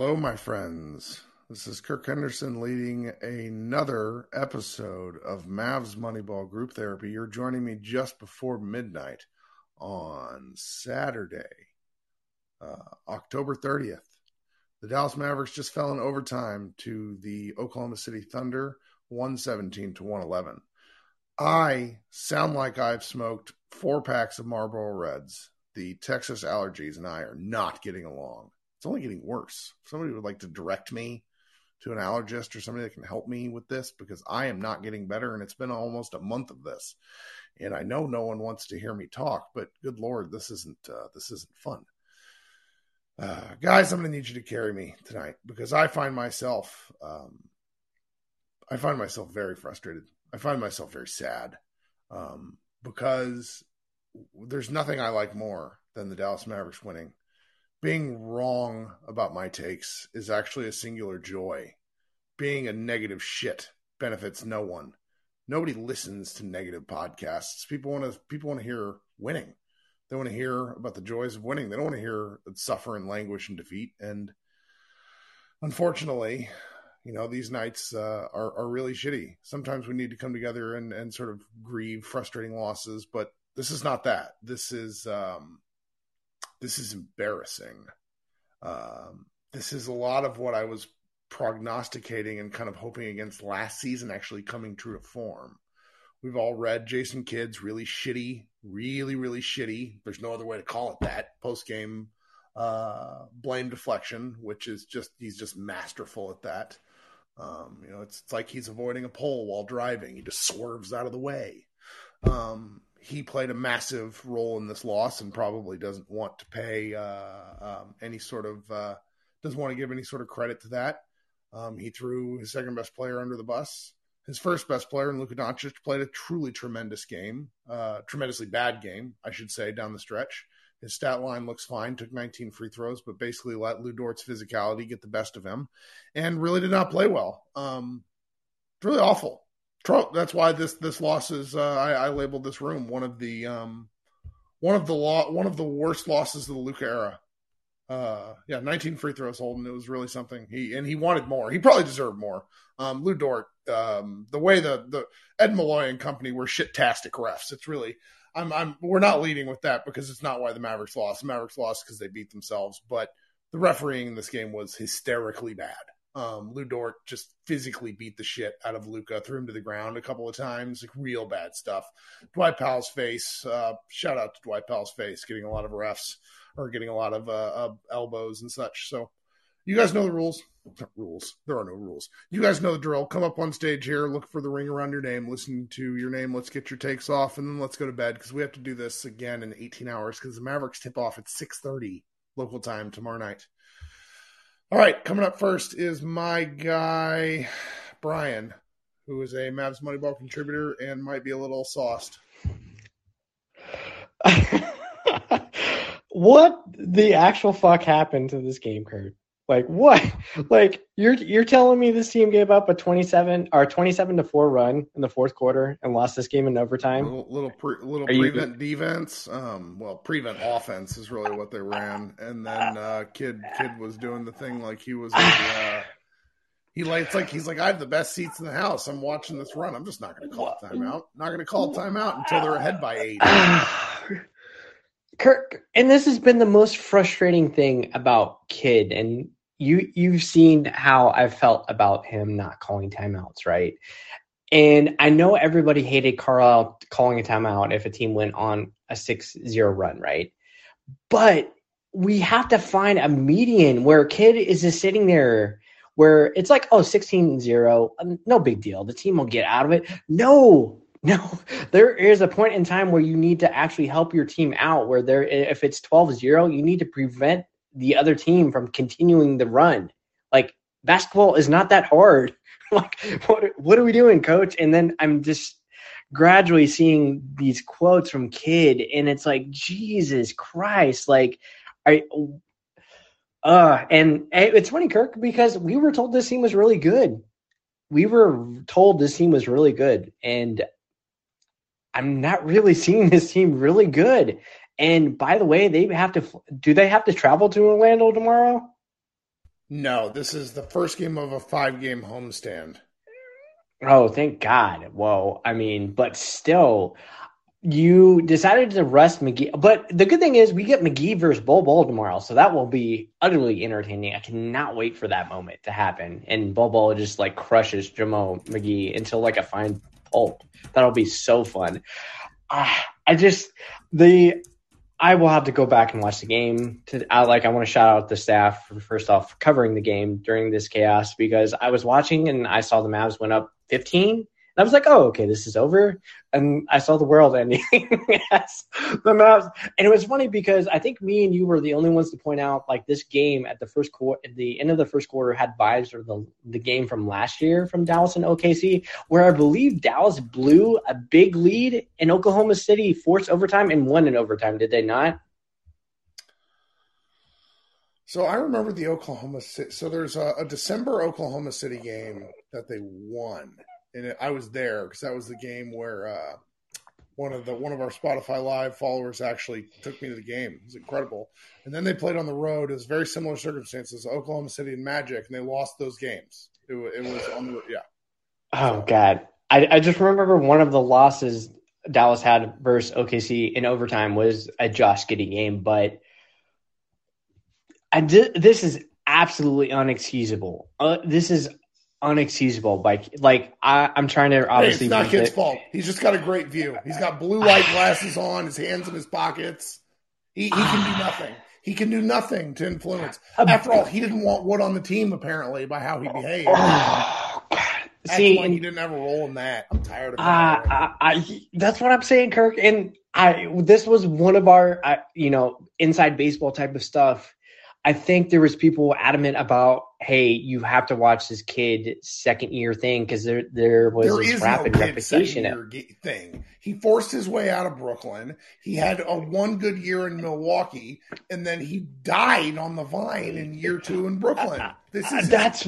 Hello, my friends. This is Kirk Henderson leading another episode of Mavs Moneyball Group Therapy. You're joining me just before midnight on Saturday, uh, October 30th. The Dallas Mavericks just fell in overtime to the Oklahoma City Thunder, 117 to 111. I sound like I've smoked four packs of Marlboro Reds. The Texas allergies and I are not getting along. It's only getting worse. If somebody would like to direct me to an allergist or somebody that can help me with this because I am not getting better and it's been almost a month of this. And I know no one wants to hear me talk, but good lord, this isn't uh, this isn't fun. Uh, guys, I'm going to need you to carry me tonight because I find myself um, I find myself very frustrated. I find myself very sad um, because there's nothing I like more than the Dallas Mavericks winning being wrong about my takes is actually a singular joy. Being a negative shit benefits no one. Nobody listens to negative podcasts. People want to people want to hear winning. They want to hear about the joys of winning. They don't want to hear suffer and languish and defeat. And unfortunately, you know, these nights uh, are, are really shitty. Sometimes we need to come together and, and sort of grieve frustrating losses, but this is not that. This is um, this is embarrassing. Um, this is a lot of what I was prognosticating and kind of hoping against last season actually coming true to form. We've all read Jason Kidd's really shitty, really, really shitty. There's no other way to call it that post game uh, blame deflection, which is just he's just masterful at that. Um, you know, it's, it's like he's avoiding a pole while driving. He just swerves out of the way. Um, he played a massive role in this loss and probably doesn't want to pay uh, um, any sort of uh, doesn't want to give any sort of credit to that. Um, he threw his second best player under the bus. His first best player, Luka Doncic, played a truly tremendous game, uh, tremendously bad game, I should say, down the stretch. His stat line looks fine. Took 19 free throws, but basically let Lu Dort's physicality get the best of him, and really did not play well. Um, really awful. Trump. That's why this this loss is. Uh, I, I, labeled this room one of the um, one of the law one of the worst losses of the Luka era. Uh, yeah, 19 free throws holding. It was really something. He and he wanted more. He probably deserved more. Um, Lu Dort, um, the way the the Ed Malloy and company were shit-tastic refs. It's really. I'm, I'm. We're not leading with that because it's not why the Mavericks lost. The Mavericks lost because they beat themselves. But the refereeing in this game was hysterically bad. Um, Lu Dort just physically beat the shit out of Luka, threw him to the ground a couple of times, like real bad stuff. Dwight Powell's face, uh, shout out to Dwight Powell's face, getting a lot of refs or getting a lot of uh, uh, elbows and such. So you guys know the rules. Rules. There are no rules. You guys know the drill. Come up on stage here, look for the ring around your name, listen to your name. Let's get your takes off, and then let's go to bed because we have to do this again in 18 hours because the Mavericks tip off at 6:30 local time tomorrow night. All right, coming up first is my guy, Brian, who is a Mavs Moneyball contributor and might be a little sauced. what the actual fuck happened to this game, Kurt? Like what? like you're you're telling me this team gave up a 27 or 27 to 4 run in the fourth quarter and lost this game in overtime? Little little, pre, little prevent you... defense, um well, prevent offense is really what they ran and then uh Kidd Kidd was doing the thing like he was uh he like it's like he's like I have the best seats in the house. I'm watching this run. I'm just not going to call a timeout. Not going to call a timeout until they're ahead by 8. Kirk, and this has been the most frustrating thing about Kidd, and you you've seen how I've felt about him not calling timeouts, right? And I know everybody hated Carlisle calling a timeout if a team went on a 6-0 run, right? But we have to find a median where a Kidd is just sitting there where it's like, oh, 16-0, um, no big deal. The team will get out of it. No, no, there is a point in time where you need to actually help your team out where there if it's 12-0, you need to prevent the other team from continuing the run. Like basketball is not that hard. like what what are we doing, coach? And then I'm just gradually seeing these quotes from Kidd and it's like Jesus Christ, like I uh and it's funny Kirk because we were told this team was really good. We were told this team was really good and I'm not really seeing this team really good. And by the way, they have to do they have to travel to Orlando tomorrow? No, this is the first game of a five game homestand. Oh, thank God. Well, I mean, but still, you decided to rest McGee. But the good thing is, we get McGee versus Bol Bol tomorrow, so that will be utterly entertaining. I cannot wait for that moment to happen. And Bol Bol just like crushes Jamo McGee until like a fine pulp. That'll be so fun. Uh, I just the I will have to go back and watch the game. To I, like, I want to shout out the staff for first off covering the game during this chaos because I was watching and I saw the Mavs went up 15 I was like, oh, okay, this is over. And I saw the world ending yes, the maps. And it was funny because I think me and you were the only ones to point out like this game at the first quarter, the end of the first quarter had vibes of the, the game from last year from Dallas and OKC, where I believe Dallas blew a big lead in Oklahoma City, forced overtime and won in overtime. Did they not? So I remember the Oklahoma City. So there's a, a December Oklahoma City game that they won and I was there because that was the game where uh, one of the one of our Spotify Live followers actually took me to the game. It was incredible. And then they played on the road. It was very similar circumstances, Oklahoma City and Magic, and they lost those games. It, it was on the yeah. Oh God, I, I just remember one of the losses Dallas had versus OKC in overtime was a Josh Giddey game, but I this is absolutely unexcusable. Uh, this is unexcusable. Like, like I, am trying to obviously. Hey, it's not Kidd's fault. He's just got a great view. He's got blue light glasses on, his hands in his pockets. He, he can do nothing. He can do nothing to influence. After all, he didn't want Wood on the team apparently by how he behaved. Oh, that's See, why he didn't have a role in that. I'm tired of. Uh, I, I, that's what I'm saying, Kirk. And I, this was one of our, uh, you know, inside baseball type of stuff I think there was people adamant about, hey, you have to watch this Kidd second year thing because there there was there this rapid no reputation thing. He forced his way out of Brooklyn. He had a one good year in Milwaukee, and then he died on the vine in year two in Brooklyn. This is that's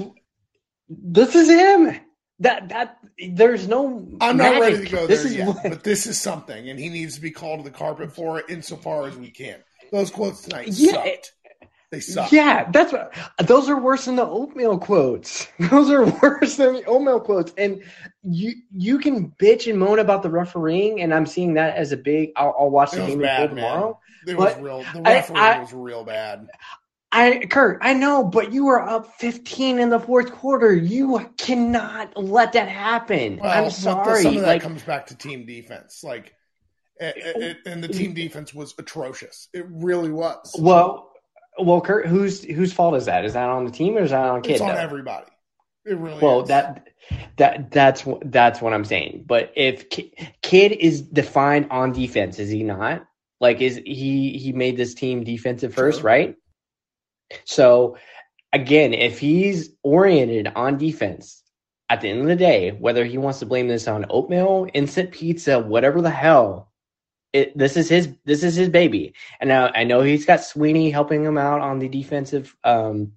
this is him. That that there's no. I'm not magic. ready to go this there yet, what... but this is something, and he needs to be called to the carpet for it insofar as we can. Those quotes tonight yeah, sucked. They suck. Yeah, that's what. Those are worse than the oatmeal quotes. Those are worse than the oatmeal quotes. And you you can bitch and moan about the refereeing, and I'm seeing that as a big. I'll, I'll watch the game bad, tomorrow. It was real. The refereeing I, I, was real bad. I Kurt, I know, but you were up 15 in the fourth quarter. You cannot let that happen. Well, I'm sorry. Some of that like, comes back to team defense. Like, and the team oh. defense was atrocious. It really was. Well, well, Kurt, whose whose fault is that? Is that on the team or is that on Kidd? It's on though? everybody. It really well is. that that that's that's what I'm saying. But if Kidd is defined on defense, is he not? Like, is he he made this team defensive first, sure. right? So again, if he's oriented on defense, at the end of the day, whether he wants to blame this on oatmeal, instant pizza, whatever the hell, it, this is his this is his baby. And now I know he's got Sweeney helping him out on the defensive um,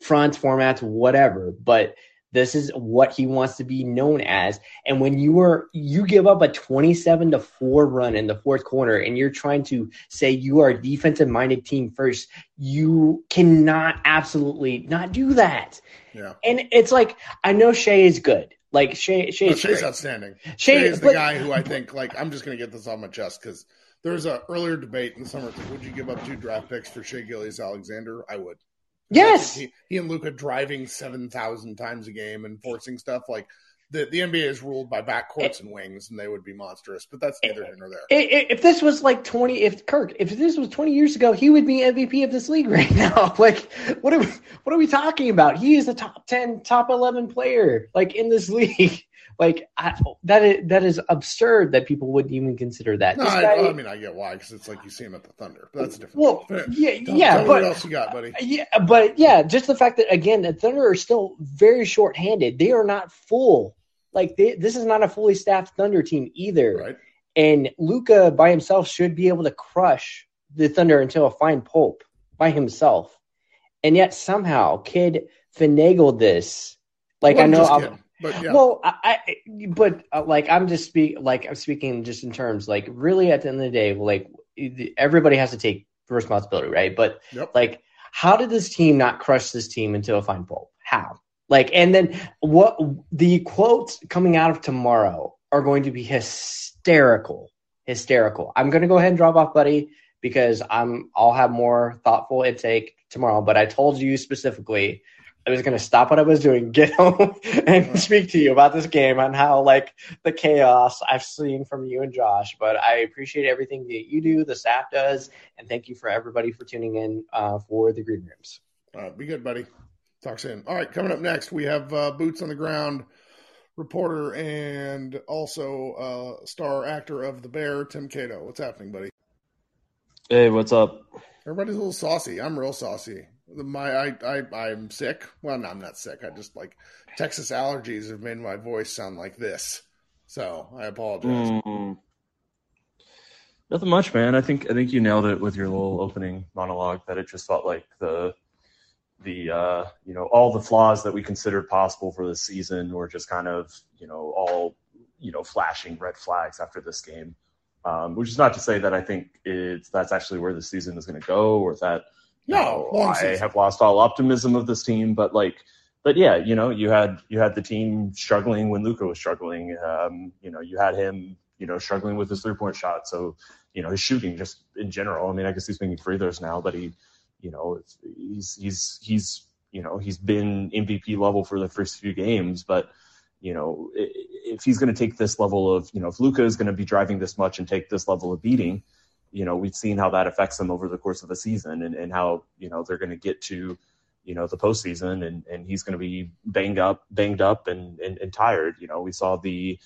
front formats, whatever. But this is what he wants to be known as. And when you are you give up a 27 to 4 run in the fourth quarter and you're trying to say you are a defensive minded team first, you cannot absolutely not do that. Yeah. And it's like I know Shai is good. Like Shai, Shai's, no, Shai's outstanding. Shai, Shai is the but, guy who I think like I'm just going to get this off my chest because there's a earlier debate in the summer. Would you give up two draft picks for Shai Gilgeous-Alexander? I would. Yes. He, he, and Luka driving seven thousand times a game and forcing stuff like the, the NBA is ruled by backcourts and wings, and they would be monstrous. But that's neither here nor there. If this was like twenty, if Kirk, if this was twenty years ago, he would be MVP of this league right now. like, what are we, what are we talking about? He is the top ten, top eleven player like in this league. Like I, that is that is absurd that people wouldn't even consider that. No, I, guy, I, mean I get why because it's like you see him at the Thunder, but that's different. Well, yeah, tell, yeah, tell but what else you got, buddy? Yeah, but yeah, just the fact that again the Thunder are still very short-handed. They are not full. Like they, this is not a fully staffed Thunder team either. Right. And Luka by himself should be able to crush the Thunder until a fine pulp by himself. And yet somehow Kidd finagled this. Like well, I know but yeah. Well, I, I but uh, like I'm just speak like I'm speaking just in terms like really at the end of the day, like everybody has to take responsibility, right? But yep. like how did this team not crush this team into a fine pulp? How? Like, and then what the quotes coming out of tomorrow are going to be hysterical. Hysterical. I'm going to go ahead and drop off, buddy, because I'm I'll have more thoughtful intake tomorrow. But I told you specifically I was going to stop what I was doing, get home, and speak to you about this game and how like the chaos I've seen from you and Josh. But I appreciate everything that you do, the staff does, and thank you for everybody for tuning in uh, for the Green Rooms. Uh, be good, buddy. Talk soon. All right, coming up next, we have uh, boots on the ground reporter and also uh, star actor of The Bear, Tim Cato. What's happening, buddy? Hey, what's up? Everybody's a little saucy. I'm real saucy. My I I I'm sick. Well, no, I'm not sick. I just like Texas allergies have made my voice sound like this. So I apologize. Mm. Nothing much, man. I think I think you nailed it with your little opening monologue. That it just felt like the the uh, you know all the flaws that we considered possible for this season were just kind of you know all you know flashing red flags after this game. Um, which is not to say that I think it's that's actually where the season is going to go, or that no, I have lost all optimism of this team, but like, but yeah, you know, you had you had the team struggling when Luka was struggling. Um, you know, you had him, you know, struggling with his three point shot. So, you know, his shooting just in general. I mean, I guess he's making free throws now, but he, you know, he's he's he's you know he's been MVP level for the first few games, but you know, if he's going to take this level of, you know, if Luka is going to be driving this much and take this level of beating, you know, we've seen how that affects them over the course of a season and, and how, you know, they're going to get to, you know, the postseason and, and he's going to be banged up, banged up and, and, and tired. You know, we saw the,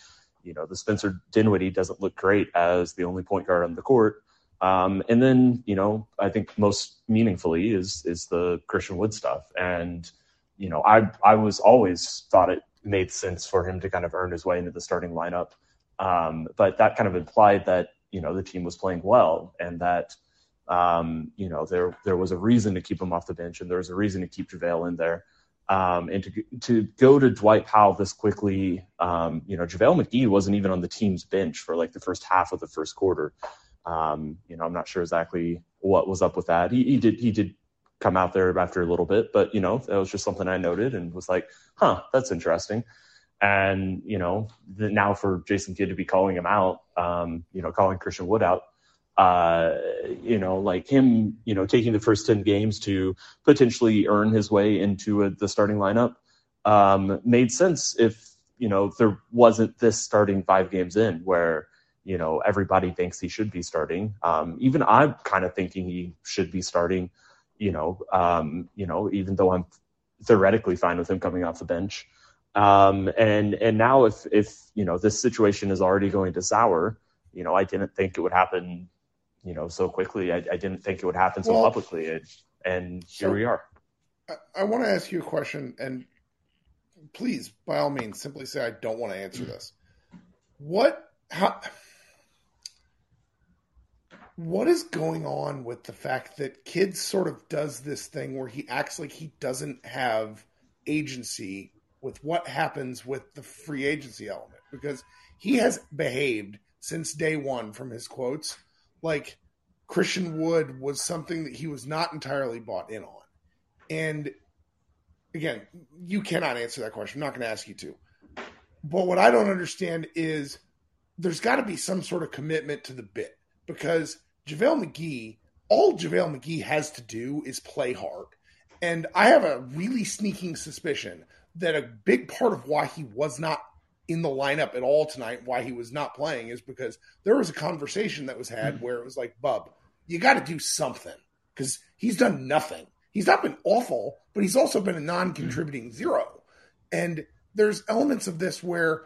you know, the Spencer Dinwiddie doesn't look great as the only point guard on the court. Um, and then, you know, I think most meaningfully is, is the Christian Wood stuff. And, you know, I, I was always thought it made sense for him to kind of earn his way into the starting lineup. Um, but that kind of implied that you know the team was playing well and that um, you know there there was a reason to keep him off the bench and there was a reason to keep JaVale in there. Um, and to to go to Dwight Powell this quickly, um, you know, JaVale McGee wasn't even on the team's bench for like the first half of the first quarter. Um, you know, I'm not sure exactly what was up with that. He, he did he did come out there after a little bit, but you know, that was just something I noted and was like, huh, that's interesting. And, you know, the, now for Jason Kidd to be calling him out, um, you know, calling Christian Wood out, uh, you know, like him, you know, taking the first 10 games to potentially earn his way into a, the starting lineup um, made sense if, you know, there wasn't this starting five games in where, you know, everybody thinks he should be starting. Um, even I'm kind of thinking he should be starting, you know, um, you know, even though I'm theoretically fine with him coming off the bench. Um, and and now if if you know this situation is already going to sour, you know, I didn't think it would happen, you know, so quickly. I, I didn't think it would happen so well, publicly, it, and so here we are. I, I want to ask you a question, and please, by all means, simply say I don't want to answer this. What how what is going on with the fact that Kidd sort of does this thing where he acts like he doesn't have agency with what happens with the free agency element because he has behaved since day one from his quotes like Christian Wood was something that he was not entirely bought in on. And again, you cannot answer that question. I'm not going to ask you to. But what I don't understand is there's got to be some sort of commitment to the bit because JaVale McGee, all JaVale McGee has to do is play hard. And I have a really sneaking suspicion that a big part of why he was not in the lineup at all tonight, why he was not playing, is because there was a conversation that was had mm-hmm. where it was like, Bub, you got to do something because he's done nothing. He's not been awful, but he's also been a non contributing mm-hmm. zero. And there's elements of this where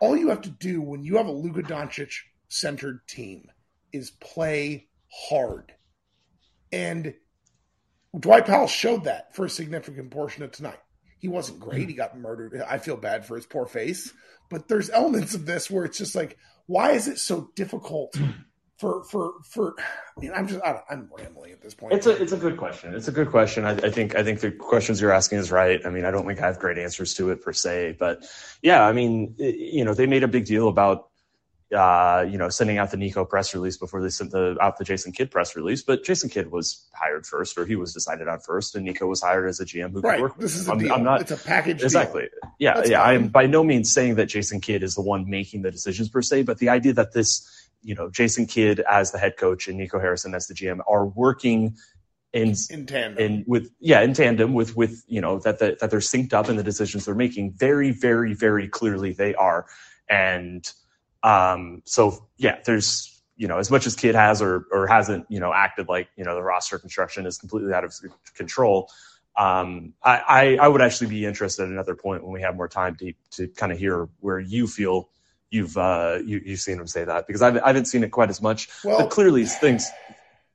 all you have to do when you have a Luka Doncic centered team is play hard. And Dwight Powell showed that for a significant portion of tonight. He wasn't great. Hmm. He got murdered. I feel bad for his poor face. But there's elements of this where it's just like, why is it so difficult hmm. for for for? I mean, I'm just I am rambling at this point. It's a it's a good question. It's a good question. I, I, think I think the questions you're asking is right. I mean, I don't think I have great answers to it per se, but yeah, I mean, it, you know, they made a big deal about uh, you know, sending out the Nico press release before they sent the out the Jason Kidd press release. But Jason Kidd was hired first, or he was decided on first, and Nico was hired as a GM who right. could work. This is a I'm, deal. I'm not, it's a package. Exactly. Deal. Yeah, That's yeah. fine. I'm by no means saying that Jason Kidd is the one making the decisions per se, but the idea that this, you know, Jason Kidd as the head coach and Nico Harrison as the GM are working in in tandem. in with yeah in tandem with with you know that the, that they're synced up in the decisions they're making very very very clearly they are and um so yeah there's you know as much as Kidd has or or hasn't you know acted like you know the roster construction is completely out of control um i i, I would actually be interested at another point when we have more time to to kind of hear where you feel you've uh you, you've seen him say that because I've, I haven't seen it quite as much well, but clearly things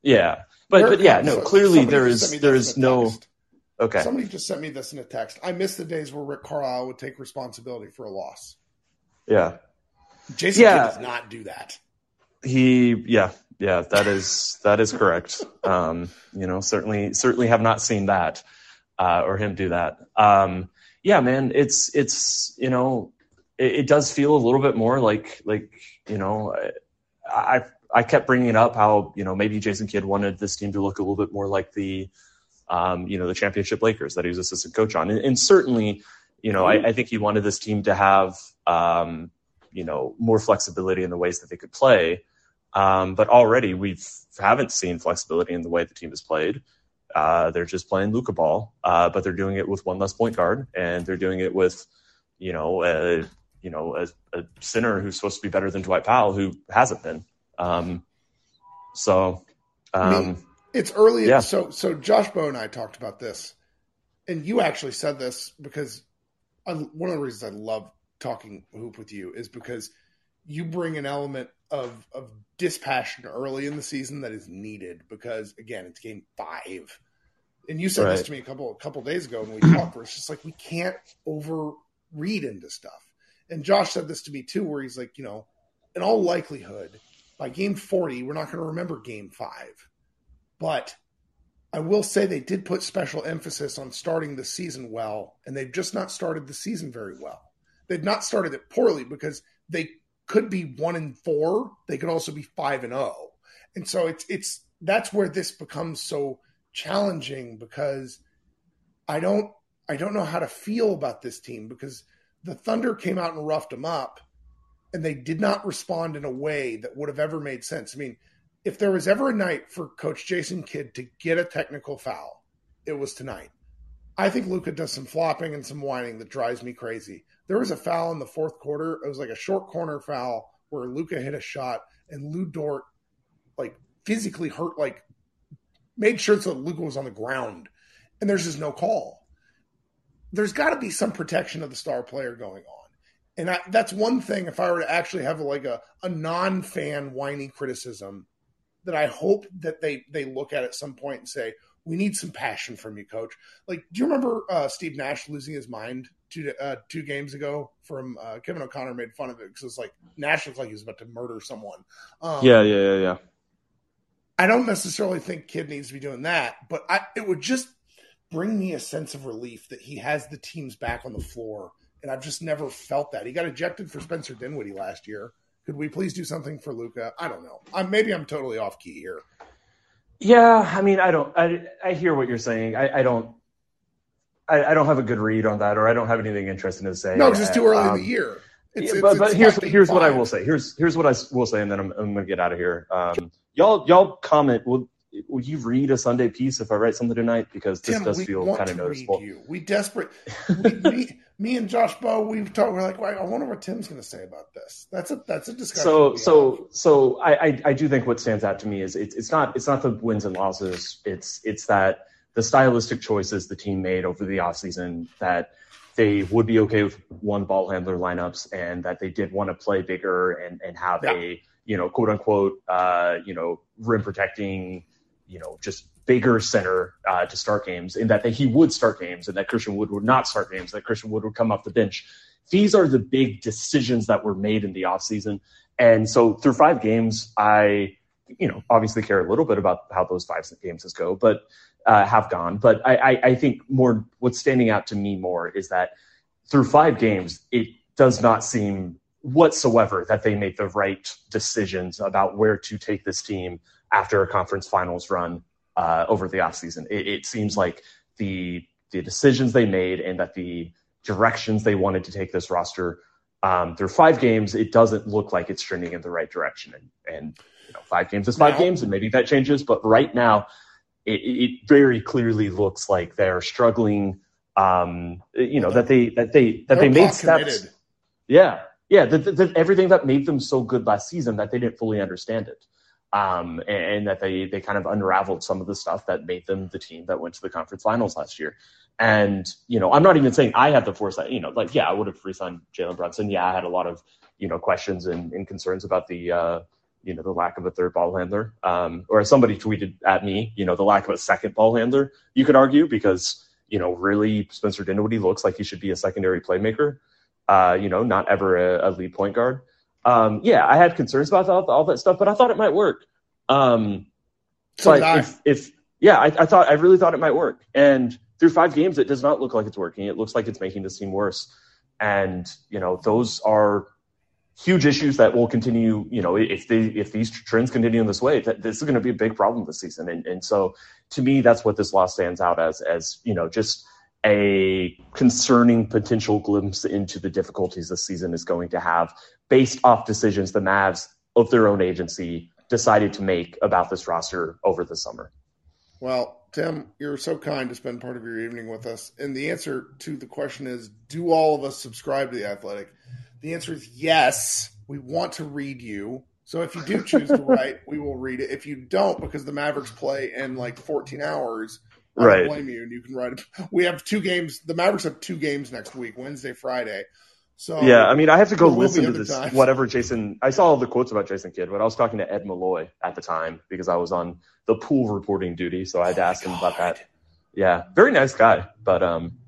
yeah but but yeah no clearly there is there is no text. okay Somebody just sent me this in a text. I miss the days where Rick Carlisle would take responsibility for a loss. yeah Jason Yeah. Kidd does not do that. he yeah yeah that is that is correct um you know certainly certainly have not seen that uh or him do that um yeah man it's it's you know it, it does feel a little bit more like like you know i i I kept bringing it up how you know maybe Jason Kidd wanted this team to look a little bit more like the um, you know the championship Lakers that he was assistant coach on, and, and certainly you know I, I think he wanted this team to have um, you know more flexibility in the ways that they could play. Um, but already we've haven't seen flexibility in the way the team has played. Uh, they're just playing Luka ball, uh, but they're doing it with one less point guard, and they're doing it with you know a, you know a, a center who's supposed to be better than Dwight Powell who hasn't been. Um, so, I um, mean, it's early. yeah. So, so Josh Bowe and I talked about this, and you actually said this because I, one of the reasons I love talking hoop with you is because you bring an element of of dispassion early in the season that is needed. Because again, it's game five, and you said this to me a couple a couple days ago when we talked. Where it's just like we can't overread into stuff. And Josh said this to me too, where he's like, you know, in all likelihood, by game 40, we're not going to remember game five. But I will say they did put special emphasis on starting the season well, and they've just not started the season very well. They've not started it poorly because they could be one and four. They could also be five and zero, and so it's it's that's where this becomes so challenging because I don't I don't know how to feel about this team because the Thunder came out and roughed them up, and they did not respond in a way that would have ever made sense. I mean, if there was ever a night for Coach Jason Kidd to get a technical foul, it was tonight. I think Luka does some flopping and some whining that drives me crazy. There was a foul in the fourth quarter. It was like a short corner foul where Luka hit a shot and Lu Dort like physically hurt, like made sure so Luka was on the ground, and there's just no call. There's got to be some protection of the star player going on. And I, that's one thing. If I were to actually have like a, a non-fan whiny criticism, that I hope that they they look at at some point and say, "We need some passion from you, coach." Like, do you remember uh, Steve Nash losing his mind two uh, two games ago? From uh, Kevin O'Connor made fun of it because it's like Nash looked like he was about to murder someone. Um, yeah, yeah, yeah, yeah. I don't necessarily think Kidd needs to be doing that, but I, it would just bring me a sense of relief that he has the teams back on the floor. And I've just never felt that. He got ejected for Spencer Dinwiddie last year. Could we please do something for Luka? I don't know. I'm, maybe I'm totally off key here. Yeah, I mean, I don't. I I hear what you're saying. I, I don't. I, I don't have a good read on that, or I don't have anything interesting to say. No, because it's too early in Um, the year. It's, yeah, it's- but it's but here's not here's what I will say. Here's here's what I will say, and then I'm I'm gonna get out of here. Um, y'all y'all comment. Will will you read a Sunday piece if I write something tonight? Because this Tim, does feel kind of noticeable. We desperate. we, me, me and Josh Bowe, we've talked. We're like, well, I wonder what Tim's going to say about this. That's a that's a discussion. So have. so so I, I I do think what stands out to me is it's it's not it's not the wins and losses. It's it's that the stylistic choices the team made over the offseason that they would be okay with one ball handler lineups and that they did want to play bigger and and have Yeah. a you know quote unquote uh you know rim protecting you know just bigger center uh, to start games and that they, he would start games and that Christian Wood would not start games that Christian Wood would come off the bench. These are the big decisions that were made in the offseason. And so through five games, I, you know, obviously care a little bit about how those five games go, but uh, have gone. But I, I, I think more what's standing out to me more is that through five games, it does not seem whatsoever that they make the right decisions about where to take this team after a conference finals run uh, over the offseason. It, it seems like the the decisions they made and that the directions they wanted to take this roster um, through five games, it doesn't look like it's trending in the right direction. And, and you know, five games is five now, games, and maybe that changes. But right now, it, it very clearly looks like they're struggling. Um, you know that they that they that they made steps. Committed. Yeah, yeah. That, that, everything that made them so good last season that they didn't fully understand it um, and, and, that they they kind of unraveled some of the stuff that made them the team that went to the conference finals last year. And you know, I'm not even saying I had the foresight. You know, like yeah, I would have re-signed Jalen Brunson. Yeah, I had a lot of you know questions and, and concerns about the uh, you know the lack of a third ball handler. Um, or as somebody tweeted at me, you know, the lack of a second ball handler. You could argue because you know really Spencer Dinwiddie looks like he should be a secondary playmaker. Uh, you know, not ever a, a lead point guard um, yeah, I had concerns about all, all, that stuff, but I thought it might work. Um, so but if, if, yeah, I, I, thought I really thought it might work, and through five games, it does not look like it's working. It looks like it's making this team worse, and you know those are huge issues that will continue. You know, if they if these trends continue in this way, that this is going to be a big problem this season, and and so to me, that's what this loss stands out as as you know just a concerning potential glimpse into the difficulties this season is going to have based off decisions the Mavs of their own agency decided to make about this roster over the summer. Well, Tim, you're so kind to spend part of your evening with us. And the answer to the question is do all of us subscribe to The Athletic? The answer is yes. We want to read you. So if you do choose to write, we will read it. If you don't, because the Mavericks play in like 14 hours, I right. don't blame you. And you can write it. We have two games. The Mavericks have two games next week, Wednesday, Friday. So yeah, I mean, I have to go listen to this. Times. Whatever Jason, I saw all the quotes about Jason Kidd, but I was talking to Ed Malloy at the time because I was on the pool reporting duty, so I had oh to ask him about that. Yeah, very nice guy, but um,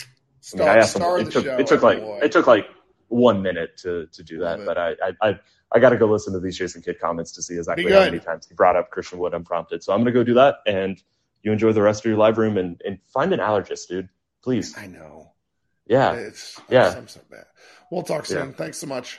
star, I mean, I asked him. It took, show, it took like Malloy. it took like one minute to to do that, but I I I, I got to go listen to these Jason Kidd comments to see exactly how many times he brought up Christian Wood unprompted. So I'm gonna go do that and you enjoy the rest of your live room and, and find an allergist, dude. Please. I know. Yeah. It's yeah. I'm so bad. We'll talk soon. Yeah. Thanks so much.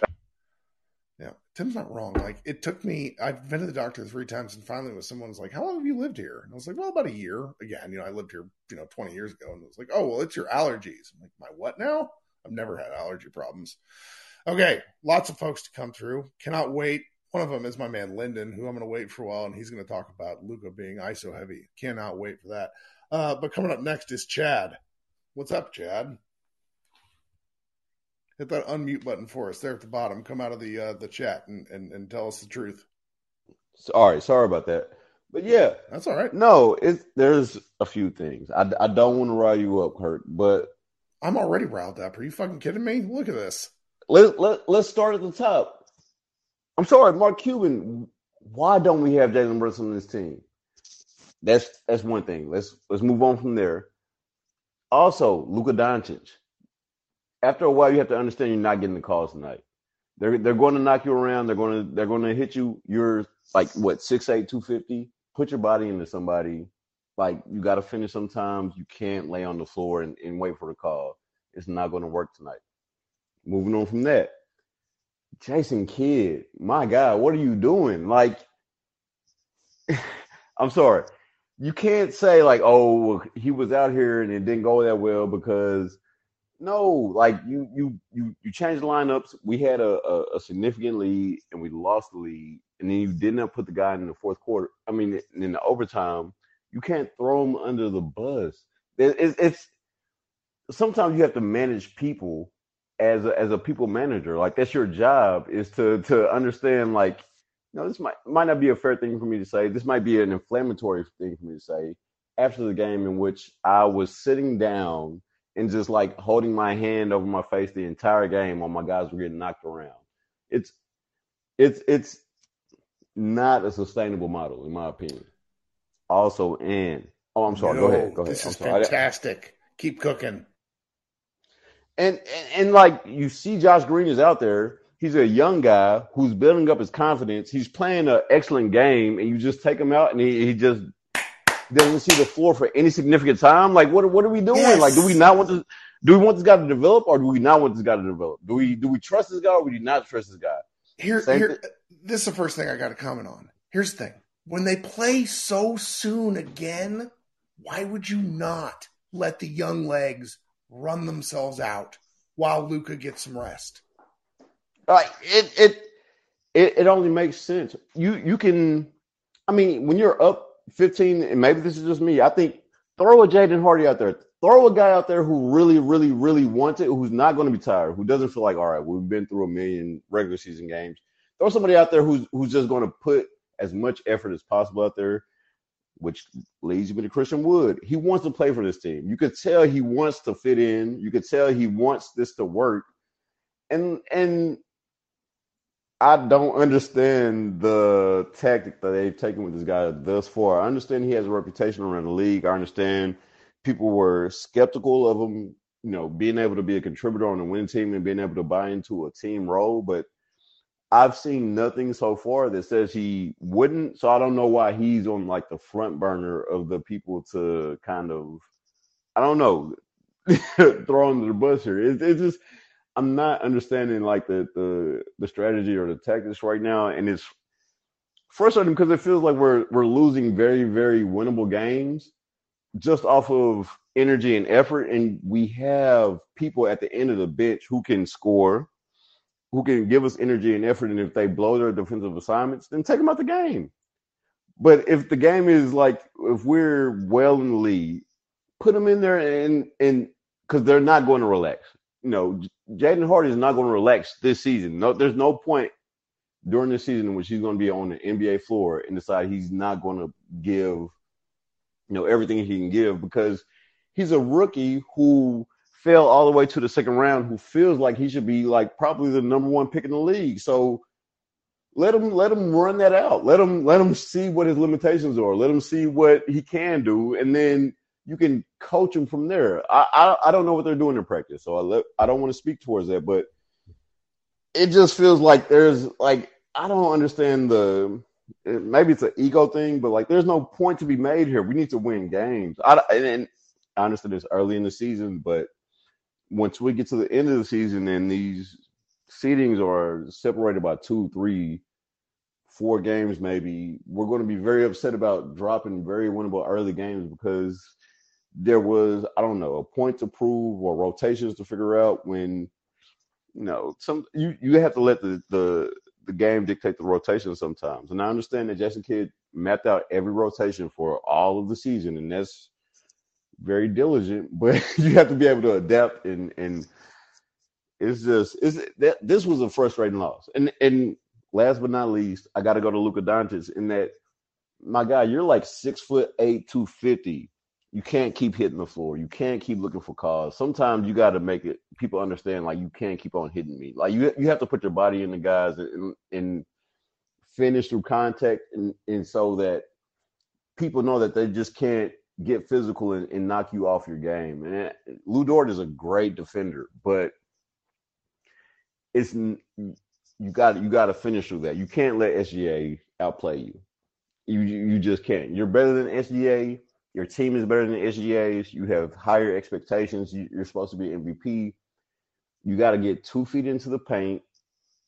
Yeah. Tim's not wrong. Like it took me I've been to the doctor three times and finally was someone was like, How long have you lived here? And I was like, Well, about a year. Again, you know, I lived here, you know, 20 years ago. And it was like, Oh, well, it's your allergies. I'm like, My what now? I've never had allergy problems. Okay, lots of folks to come through. Cannot wait one of them is my man Lyndon, who I'm going to wait for a while, and he's going to talk about Luka being ISO heavy. Cannot wait for that. Uh, but coming up next is Chad. What's up, Chad? Hit that unmute button for us there at the bottom. Come out of the uh, the chat and, and, and tell us the truth. Sorry, sorry about that. But yeah, that's all right. No, it's there's a few things. I, I don't want to rile you up, Kurt, but I'm already riled up. Are you fucking kidding me? Look at this. Let, let, let's start at the top. I'm sorry, Mark Cuban. Why don't we have Jalen Brunson on this team? That's that's one thing. Let's let's move on from there. Also, Luka Doncic. After a while, you have to understand you're not getting the calls tonight. They're they're going to knock you around. They're going to they're going to hit you. You're like what 6'8", 250. Put your body into somebody. Like you got to finish. Sometimes you can't lay on the floor and, and wait for the call. It's not going to work tonight. Moving on from that, Jason Kidd, my God, what are you doing? Like, I'm sorry. You can't say like, oh, he was out here and it didn't go that well because no, like you you you you changed the lineups. We had a, a, a significant lead and we lost the lead, and then you did not put the guy in the fourth quarter. I mean, in the overtime, you can't throw them under the bus. It, it, it's sometimes you have to manage people as a, as a people manager. Like that's your job is to to understand like you know this might might not be a fair thing for me to say. This might be an inflammatory thing for me to say after the game in which I was sitting down and just like holding my hand over my face the entire game while my guys were getting knocked around. It's it's it's not a sustainable model in my opinion. Also, in. oh, I'm sorry. No, go ahead. Go ahead. This is fantastic. Keep cooking. And, and, and like you see, Josh Green is out there. He's a young guy who's building up his confidence. He's playing an excellent game, and you just take him out, and he, he just doesn't see the floor for any significant time. Like, what what are we doing? Yes. Like, do we not want to? Do we want this guy to develop, or do we not want this guy to develop? Do we do we trust this guy, or do we not trust this guy? Here, Same here, this is the first thing I got to comment on. Here's the thing: when they play so soon again, why would you not let the young legs run themselves out while Luka gets some rest? Like it it it, it only makes sense. You you can, I mean, when you're up 15, and maybe this is just me. I think throw a Jaden Hardy out there. Throw a guy out there who really, really, really wants it, who's not going to be tired, who doesn't feel like, all right, we've been through a million regular season games. Throw somebody out there who's who's just going to put as much effort as possible out there, which leads me to Christian Wood. He wants to play for this team. You could tell he wants to fit in. You could tell he wants this to work. And and I don't understand the tactic that they've taken with this guy thus far. I understand he has a reputation around the league. I understand people were skeptical of him, you know, being able to be a contributor on a winning team and being able to buy into a team role. But I've seen nothing so far that says he wouldn't. So I don't know why he's on like the front burner of the people to kind of, I don't know, throw under the bus here. It, it's just I'm not understanding like the the the strategy or the tactics right now, and it's frustrating because it feels like we're we're losing very very winnable games just off of energy and effort, and we have people at the end of the bench who can score, who can give us energy and effort, and if they blow their defensive assignments, then take them out the game. But if the game is like if we're well in the lead, put them in there and and because they're not going to relax you know, Jaden Hardy is not going to relax this season. No, there's no point during the season in which he's going to be on the NBA floor and decide he's not going to give, you know, everything he can give because he's a rookie who fell all the way to the second round, who feels like he should be like probably the number one pick in the league. So let him let him run that out. Let him let him see what his limitations are. Let him see what he can do, and then you can coach him from there. I, I, I don't know what they're doing in practice, so I let, I don't want to speak towards that, but it just feels like there's like I don't understand the maybe it's an ego thing, but like there's no point to be made here. We need to win games. I and, and I understand it's early in the season, but once we get to the end of the season and these seedings are separated by two, three, four games, maybe we're going to be very upset about dropping very winnable early games because there was I don't know a point to prove or rotations to figure out when you know some you you have to let the the the game dictate the rotation sometimes. And I understand that Jason Kidd mapped out every rotation for all of the season, and that's very diligent. But you have to be able to adapt, and and it's just it's that this was a frustrating loss. And and last but not least, I got to go to Luka Doncic in that my guy, you're like six foot eight, two fifty you can't keep hitting the floor. You can't keep looking for calls. Sometimes you got to make it people understand like you can't keep on hitting me. Like you you have to put your body in the guys and, and finish through contact and, and so that people know that they just can't get physical and, and knock you off your game. And it, Lu Dort is a great defender, but it's you got you got to finish through that. You can't let SGA outplay you. You you just can't. You're better than SGA your team is better than SGA's. You have higher expectations. You're supposed to be MVP. You got to get two feet into the paint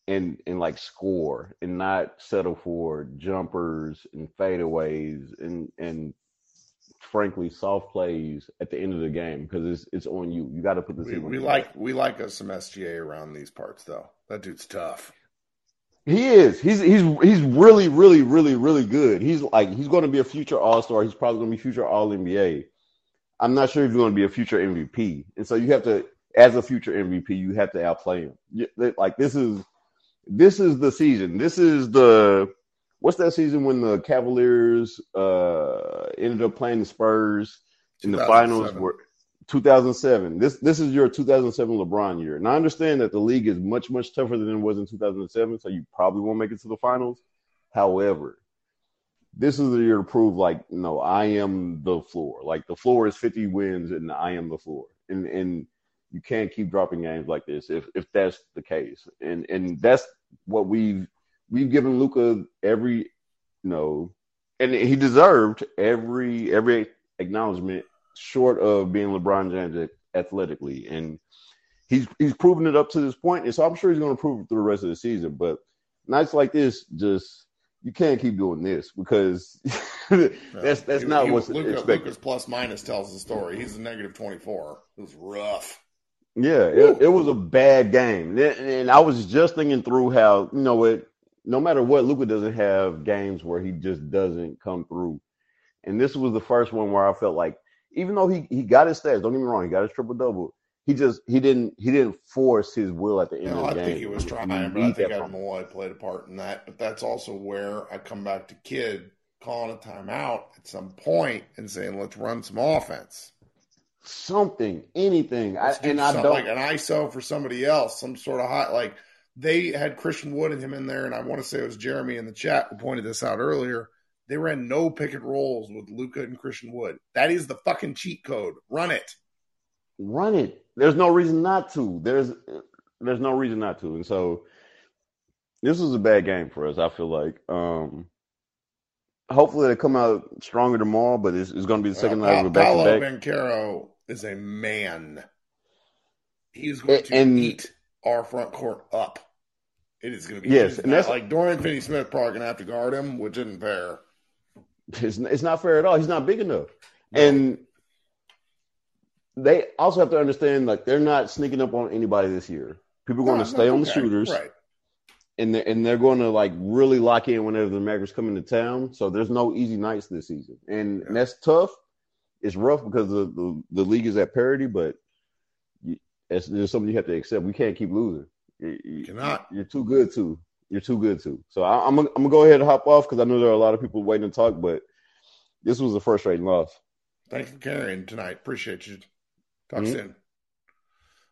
and and like score and not settle for jumpers and fadeaways and and frankly soft plays at the end of the game because it's it's on you. You got to put this. We, we like we like us some SGA around these parts though. That dude's tough. He is. He's he's he's really really really really good. He's like he's going to be a future All Star. He's probably going to be future All NBA. I'm not sure if he's going to be a future MVP. And so you have to, as a future MVP, you have to outplay him. Like this is this is the season. This is the what's that season when the Cavaliers uh ended up playing the Spurs in the finals? Were 2007. This this is your 2007 LeBron year. And I understand that the league is much much tougher than it was in 2007, so you probably won't make it to the finals. However, this is the year to prove like no, I am the floor. Like the floor is 50 wins and I am the floor. And and you can't keep dropping games like this if if that's the case. And and that's what we've we've given Luka every you know and he deserved every every acknowledgement short of being LeBron James athletically, and he's he's proven it up to this point, and so I'm sure he's going to prove it through the rest of the season. But nights like this, just you can't keep doing this because that's that's he, not he, what's Luka, expected. Luka's plus minus tells the story. He's a negative twenty four. It was rough. Yeah, it, it, was a bad game, and I was just thinking through how you know it. No matter what, Luka doesn't have games where he just doesn't come through, and this was the first one where I felt like, even though he he got his stats, don't get me wrong, he got his triple double. He just he didn't he didn't force his will at the end of the I game. I think he was trying, but I think Ed Malloy played a part in that. But that's also where I come back to Kidd calling a timeout at some point and saying, "Let's run some offense." something, anything. I, and I don't like an ISO for somebody else, some sort of hot like they had Christian Wood and him in there, and I want to say it was Jeremy in the chat who pointed this out earlier. They ran no pick and rolls with Luka and Christian Wood. That is the fucking cheat code. Run it. Run it. There's no reason not to. There's there's no reason not to. And so this was a bad game for us, I feel like. Um hopefully they come out stronger tomorrow, but it's, it's going to be the second night of a back to back. Banchero is a man. He's going to and, eat our front court up. It is going to be yes, and that's like Dorian Finney-Smith probably going to have to guard him, which isn't fair. It's, it's not fair at all. He's not big enough, no. and they also have to understand like they're not sneaking up on anybody this year. People are going no, to stay no, on the shooters, right? And they're, and they're going to like really lock in whenever the Mavericks come into town. So there's no easy nights this season, and, yeah. and that's tough it's rough because the, the, the league is at parity, but it's, there's something you have to accept. We can't keep losing. You, you cannot. You're too good to. You're too good to. So I, am gonna, I'm gonna go ahead and hop off because I know there are a lot of people waiting to talk, but this was a frustrating loss. Thanks for carrying tonight. Appreciate you. Talk mm-hmm. soon.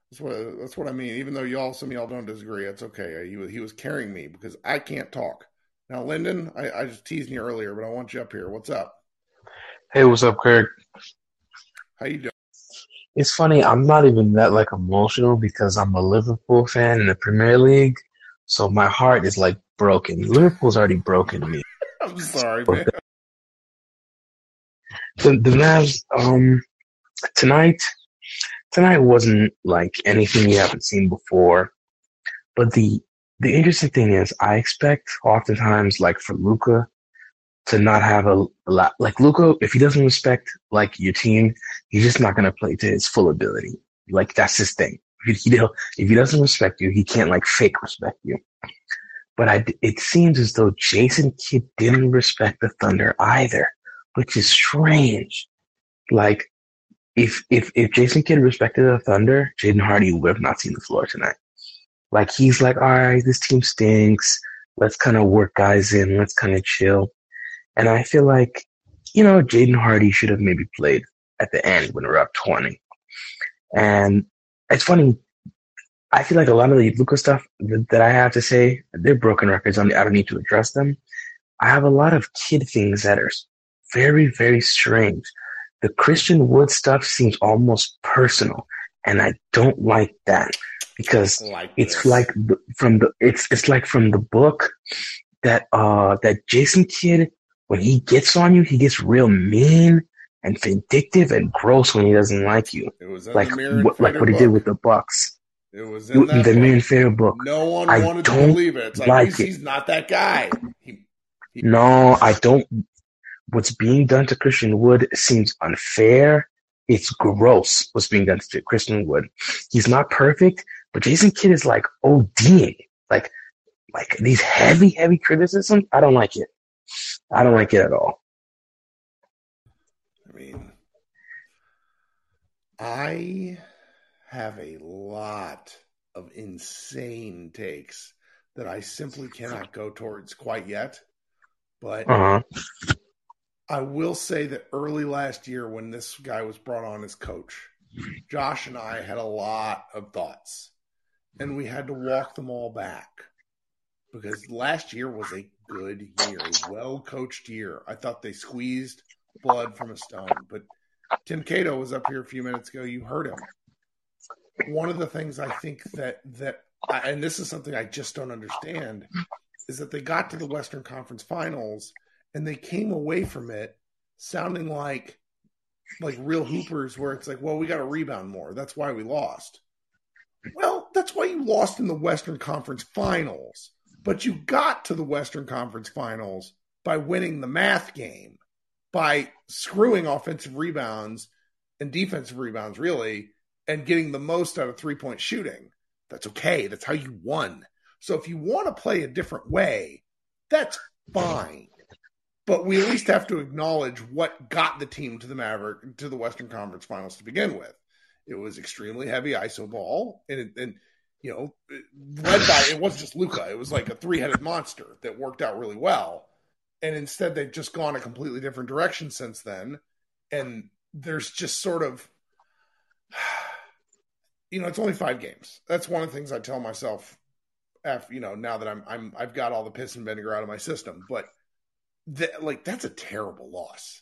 That's what that's what I mean. Even though y'all some of y'all don't disagree, it's okay. He was he was carrying me because I can't talk. Now, Lyndon, I, I just teased you earlier, but I want you up here. What's up? Hey, what's up, Craig? How you doing? It's funny. I'm not even that like emotional because I'm a Liverpool fan in the Premier League, so my heart is like broken. Liverpool's already broken me. I'm sorry, man. The the Mavs um tonight tonight wasn't like anything you haven't seen before, but the the interesting thing is I expect oftentimes like for Luka to not have a, a lot like Luka. If he doesn't respect like your team, he's just not gonna play to his full ability. Like that's his thing. If he, if he doesn't respect you, he can't like fake respect you. But I, it seems as though Jason Kidd didn't respect the Thunder either, which is strange. Like, if if if Jason Kidd respected the Thunder, Jaden Hardy would have not seen the floor tonight. Like he's like, all right, this team stinks. Let's kind of work guys in. Let's kind of chill. And I feel like, you know, Jaden Hardy should have maybe played at the end when we're up 20. And it's funny. I feel like a lot of the Luka stuff that I have to say, they're broken records. I don't need to address them. I have a lot of Kidd things that are very, very strange. The Christian Wood stuff seems almost personal, and I don't like that because like it's like from the it's it's like from the book that uh that Jason Kidd when he gets on you, he gets real mean and vindictive and gross when he doesn't like you. It was like what, like what he did with the Bucks. It was in the. Mirror Fair book. No one I wanted to believe it. It's like, like he's, it. he's, not that guy. He, he, no, I don't. What's being done to Christian Wood seems unfair. It's gross what's being done to Christian Wood. He's not perfect, but Jason Kidd is like ODing. Like, like these heavy, heavy criticisms. I don't like it. I don't like it at all. I mean, I have a lot of insane takes that I simply cannot go towards quite yet. But uh-huh. I will say that early last year, when this guy was brought on as coach, Josh and I had a lot of thoughts, and we had to walk them all back because last year was a good year, well coached year. I thought they squeezed blood from a stone. But Tim Cato was up here a few minutes ago. You heard him. One of the things I think that that and this is something I just don't understand is that they got to the Western Conference Finals and they came away from it sounding like like real hoopers where it's like, well, we got to rebound more. That's why we lost. Well, that's why you lost in the Western Conference Finals. But you got to the Western Conference Finals by winning the math game, by screwing offensive rebounds and defensive rebounds, really, and getting the most out of three point shooting. That's okay. That's how you won. So if you want to play a different way, that's fine. But we at least have to acknowledge what got the team to the Maverick to the Western Conference Finals to begin with. It was extremely heavy ISO ball, and and you know, led by it wasn't just Luka; It was like a three headed monster that worked out really well. And instead, they've just gone a completely different direction since then. And there's just sort of, you know, it's only five games. That's one of the things I tell myself. After, you know, now that I'm I'm I've got all the piss and vinegar out of my system, but that like that's a terrible loss.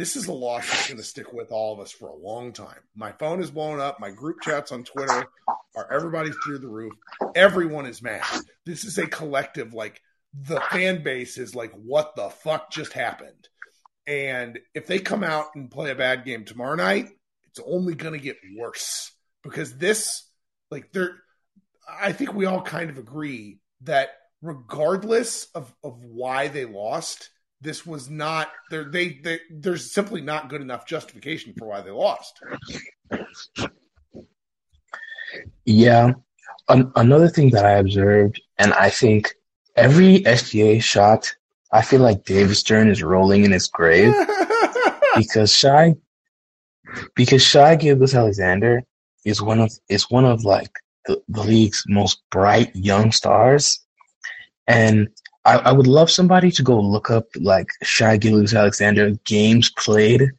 This is a loss that's going to stick with all of us for a long time. My phone is blown up. My group chats on Twitter are everybody's through the roof. Everyone is mad. This is a collective. Like the fan base is like, what the fuck just happened? And if they come out and play a bad game tomorrow night, it's only going to get worse because this, like, they're. I think we all kind of agree that regardless of, of why they lost, this was not they, they there's simply not good enough justification for why they lost. Yeah. An- another thing that I observed, and I think every SGA shot, I feel like David Stern is rolling in his grave because shy because Shai Gilgeous-Alexander is one of is one of like the, the league's most bright young stars, and I, I would love somebody to go look up like Shai Gilgeous-Alexander games played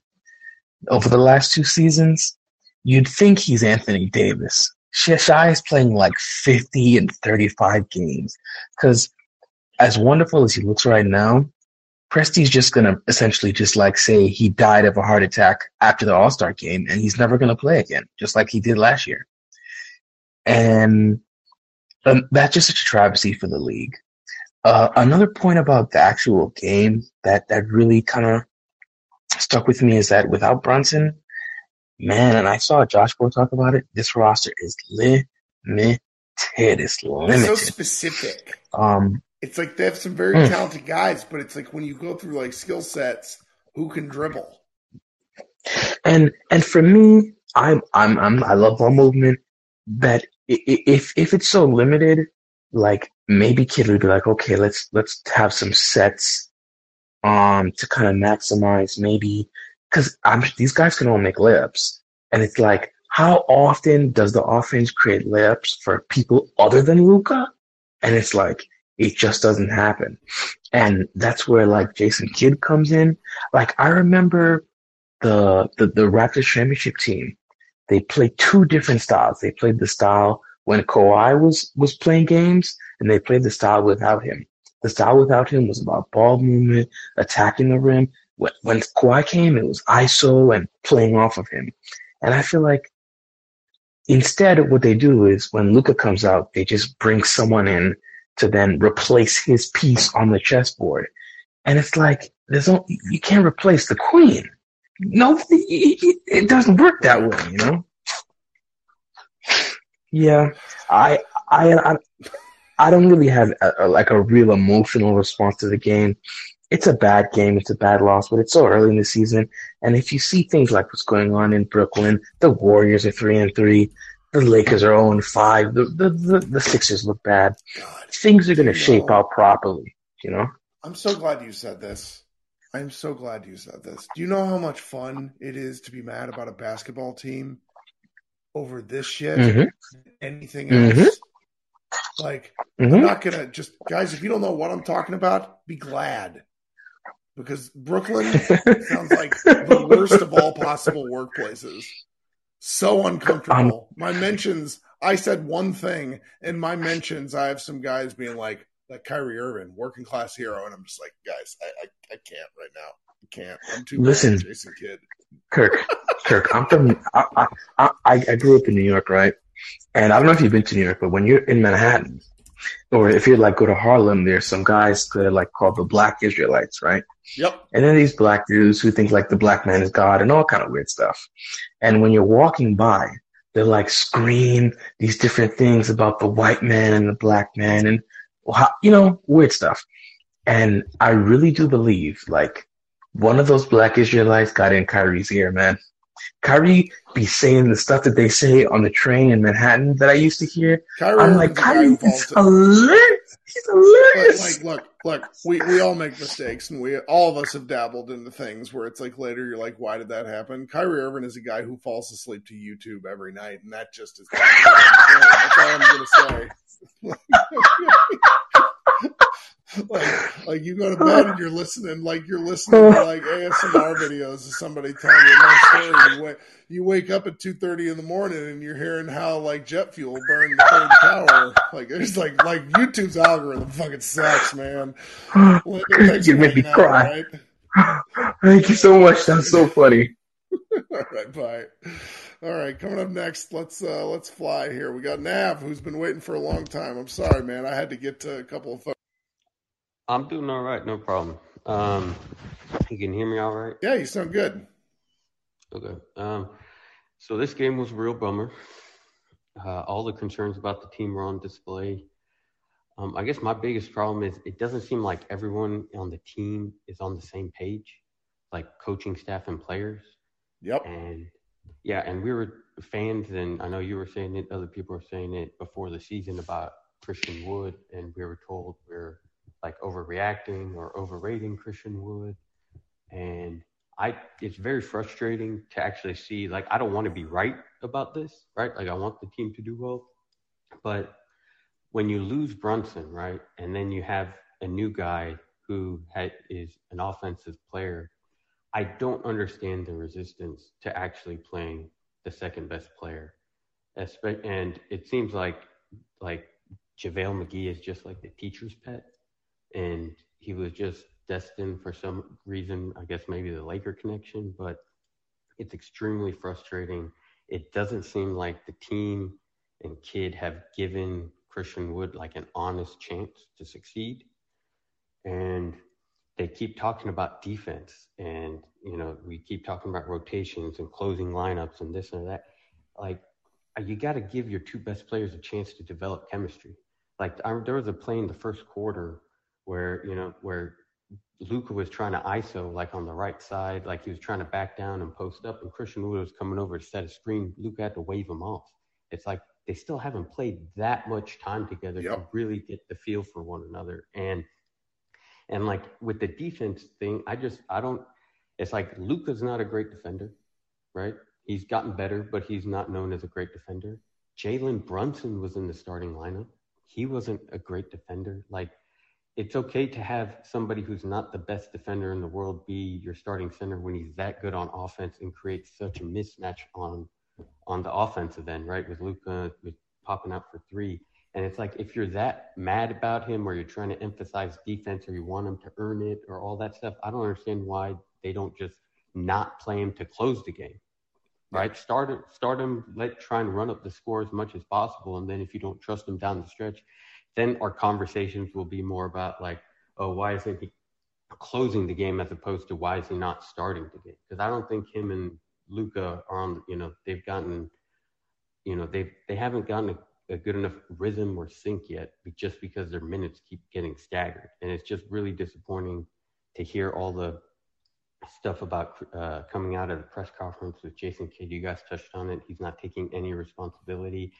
over the last two seasons. You'd think he's Anthony Davis. Shai is playing like 50 and 35 games because as wonderful as he looks right now, Presti's just going to essentially just like say he died of a heart attack after the All-Star game and he's never going to play again, just like he did last year. And um, that's just such a travesty for the league. Uh, another point about the actual game that, that really kind of stuck with me is that without Brunson, man, and I saw Josh Boy talk about it, this roster is limited. It's limited. It's so specific. Um, it's like they have some very mm. talented guys, but it's like when you go through like skill sets, who can dribble? And and for me, I'm I'm, I'm I love ball movement. That if if it's so limited, like maybe Kidd would be like, okay, let's let's have some sets um to kind of maximize maybe because I'm these guys can all make layups, and it's like how often does the offense create layups for people other than Luka? And it's like it just doesn't happen, and that's where like Jason Kidd comes in. Like I remember the the the Raptors championship team, they played two different styles. They played the style when Kawhi was was playing games, and they played the style without him. The style without him was about ball movement, attacking the rim. When, when Kawhi came, it was ISO and playing off of him. And I feel like instead, what they do is when Luka comes out, they just bring someone in to then replace his piece on the chessboard. And it's like there's no, you can't replace the queen. No, it, it doesn't work that way, you know. Yeah, I, I, I, I don't really have a, a, like a real emotional response to the game. It's a bad game. It's a bad loss, but it's so early in the season. And if you see things like what's going on in Brooklyn, the Warriors are three and three, the Lakers are zero oh and five, the the, the, the Sixers look bad. God, things are going to shape out properly. You know. I'm so glad you said this. I'm so glad you said this. Do you know how much fun it is to be mad about a basketball team over this shit, mm-hmm. anything mm-hmm. else. Mm-hmm. Like, mm-hmm. I'm not gonna just guys. If you don't know what I'm talking about, be glad because Brooklyn sounds like the worst of all possible workplaces. So uncomfortable. Um, my mentions. I said one thing in my mentions. I have some guys being like, like Kyrie Irving, working class hero, and I'm just like, guys, I, I, I can't right now. I can't. I'm too listen, Jason Kidd. Kirk, Kirk, I'm from. I, I I grew up in New York, right? And I don't know if you've been to New York, but when you're in Manhattan, or if you like go to Harlem, there's some guys that are like called the Black Israelites, right? Yep. And then these black dudes who think like the black man is God and all kind of weird stuff. And when you're walking by, they like scream these different things about the white man and the black man and you know weird stuff. And I really do believe like one of those black Israelites got in Kyrie's ear, man. Kyrie be saying the stuff that they say on the train in Manhattan that I used to hear. Kyrie I'm like, Kyrie is hilarious. He's hilarious. Like, look, look, we, we all make mistakes, and we all of us have dabbled into things where it's like later you're like, why did that happen? Kyrie Irving is a guy who falls asleep to YouTube every night, and that just is. That's all I'm gonna say. like, like you go to bed and you're listening, like you're listening to like ASMR videos of somebody telling you a nice story. You wake, you wake up at two thirty in the morning and you're hearing how like jet fuel burned the third tower. Like there's like like YouTube's algorithm fucking sucks, man. you make me cry. Right? Thank you so much. That's so funny. All right, bye. All right, coming up next, let's uh let's fly here. We got Nav, who's been waiting for a long time. I'm sorry, man. I had to get to a couple of. I'm doing all right, no problem. Um, you can hear me all right? Yeah, you sound good. Okay. Um, so this game was a real bummer. Uh, all the concerns about the team were on display. Um, I guess my biggest problem is it doesn't seem like everyone on the team is on the same page, like coaching staff and players. Yep. And yeah, and we were fans, and I know you were saying it, other people were saying it before the season about Christian Wood, and we were told we're like overreacting or overrating Christian Wood. And I, it's very frustrating to actually see, like, I don't want to be right about this, right? Like, I want the team to do well. But when you lose Brunson, right, and then you have a new guy who had, is an offensive player, I don't understand the resistance to actually playing the second best player. And it seems like like JaVale McGee is just like the teacher's pet and he was just destined for some reason. I guess maybe the Laker connection, but it's extremely frustrating. It doesn't seem like the team and Kidd have given Christian Wood like an honest chance to succeed. And they keep talking about defense and you know we keep talking about rotations and closing lineups and this and that like you got to give your two best players a chance to develop chemistry like I, there was a play in the first quarter where you know where Luka was trying to ISO like on the right side, like he was trying to back down and post up, and Christian Wood was coming over to set a screen. Luka had to wave him off. It's like they still haven't played that much time together yep. to really get the feel for one another. And and like with the defense thing, I just I don't. It's like Luka's not a great defender, right? He's gotten better, but he's not known as a great defender. Jalen Brunson was in the starting lineup. He wasn't a great defender. Like it's okay to have somebody who's not the best defender in the world be your starting center when he's that good on offense and creates such a mismatch on on the offensive end, right? With Luka with popping out for three. And it's like if you're that mad about him or you're trying to emphasize defense or you want him to earn it or all that stuff, I don't understand why they don't just not play him to close the game. Right? Start start him, let try and run up the score as much as possible. And then if you don't trust him down the stretch, then our conversations will be more about like, oh, why isn't he closing the game as opposed to why is he not starting the game? Because I don't think him and Luka are on. You know, they've gotten, you know, they they haven't gotten a, a good enough rhythm or sync yet, just because their minutes keep getting staggered, and it's just really disappointing to hear all the stuff about uh, coming out of the press conference with Jason Kidd. You guys touched on it. He's not taking any responsibility.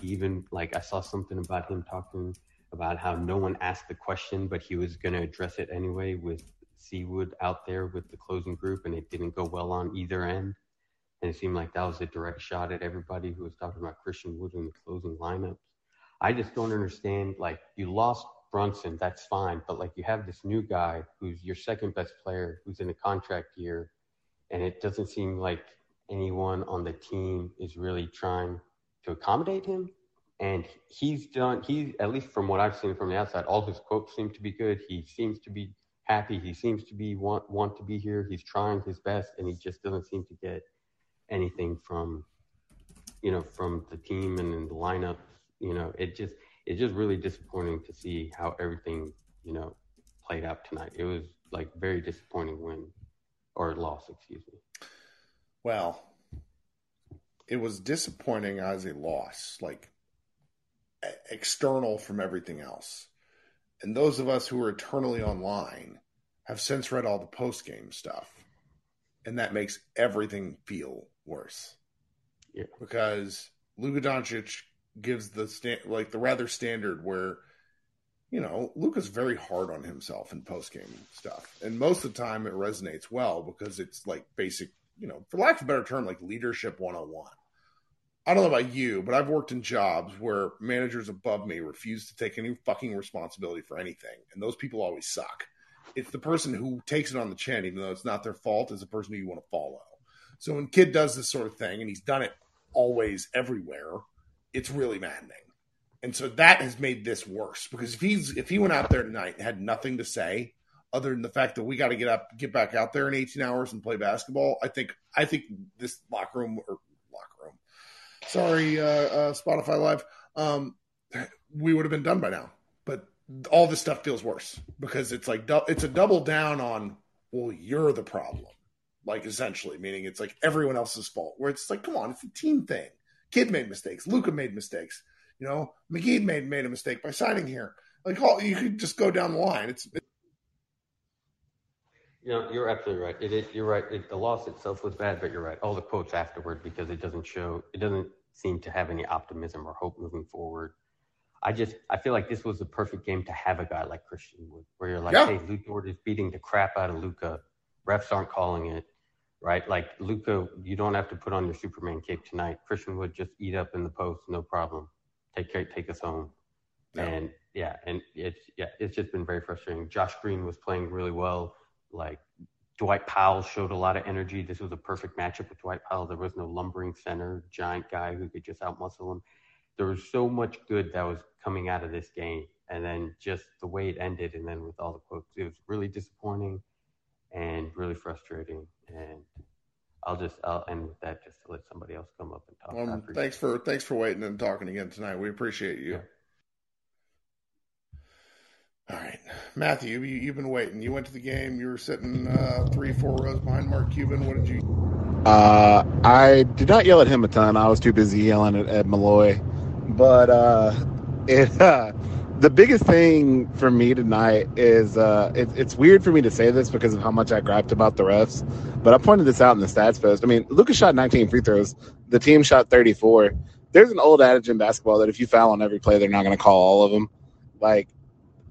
He even like I saw something about him talking about how no one asked the question, but he was going to address it anyway with Seawood out there with the closing group, and it didn't go well on either end. And it seemed like that was a direct shot at everybody who was talking about Christian Wood in the closing lineups. I just don't understand. Like you lost Brunson, that's fine, but like you have this new guy who's your second best player, who's in a contract year, and it doesn't seem like anyone on the team is really trying to accommodate him. And he's done, he, at least from what I've seen from the outside, all his quotes seem to be good. He seems to be happy. He seems to be want, want to be here. He's trying his best and he just doesn't seem to get anything from, you know, from the team and the lineup. You know, it just, it's just really disappointing to see how everything you know played out tonight. It was like very disappointing win or loss, excuse me. Well, it was disappointing as a loss, like external from everything else. And those of us who are eternally online have since read all the post game stuff. And that makes everything feel worse. Yeah. Because Luka Doncic gives the sta- like the rather standard where you know, Luka's very hard on himself in post game stuff. And most of the time it resonates well because it's like basic, you know, for lack of a better term, like leadership 101. I don't know about you, but I've worked in jobs where managers above me refuse to take any fucking responsibility for anything. And those people always suck. It's the person who takes it on the chin, even though it's not their fault, is the person who you want to follow. So when Kidd does this sort of thing, and he's done it always everywhere, it's really maddening. And so that has made this worse because if he's if he went out there tonight and had nothing to say other than the fact that we got to get up, get back out there in 18 hours and play basketball, I think I think this locker room or locker room, sorry, uh, uh, Spotify Live, um, we would have been done by now. But all this stuff feels worse because it's like it's a double down on well, you're the problem, like essentially meaning it's like everyone else's fault. Where it's like, come on, it's a team thing. Kidd made mistakes. Luka made mistakes. You know, McGee made made a mistake by signing here. Like, all you could just go down the line. It's, it's You know, you're absolutely right. It is, you're right. It, the loss itself was bad, but you're right. All the quotes afterward because it doesn't show, it doesn't seem to have any optimism or hope moving forward. I just, I feel like this was the perfect game to have a guy like Christian Wood, where you're like, Yeah. hey, Lu Dort is beating the crap out of Luka. Refs aren't calling it, right? Like Luka, you don't have to put on your Superman cape tonight. Christian Wood just eat up in the post, no problem. Take care, take us home. No. And yeah, and it's yeah, it's just been very frustrating. Josh Green was playing really well. Like Dwight Powell showed a lot of energy. This was a perfect matchup with Dwight Powell. There was no lumbering center, giant guy who could just outmuscle him. There was so much good that was coming out of this game, and then just the way it ended, and then with all the quotes, it was really disappointing and really frustrating. And I'll just I'll end with that just to let somebody else come up and talk. I um, thanks for thanks for waiting and talking again tonight. We appreciate you. Yeah. All right, Matthew, you, you've been waiting. You went to the game. You were sitting uh, three, four rows behind Mark Cuban. What did you? Uh, I did not yell at him a ton. I was too busy yelling at Ed Malloy. But uh, it uh, the biggest thing for me tonight is uh, it, it's weird for me to say this because of how much I griped about the refs. But I pointed this out in the stats post. I mean, Luka's shot 19 free throws. The team shot 34. There's an old adage in basketball that if you foul on every play, they're not going to call all of them. Like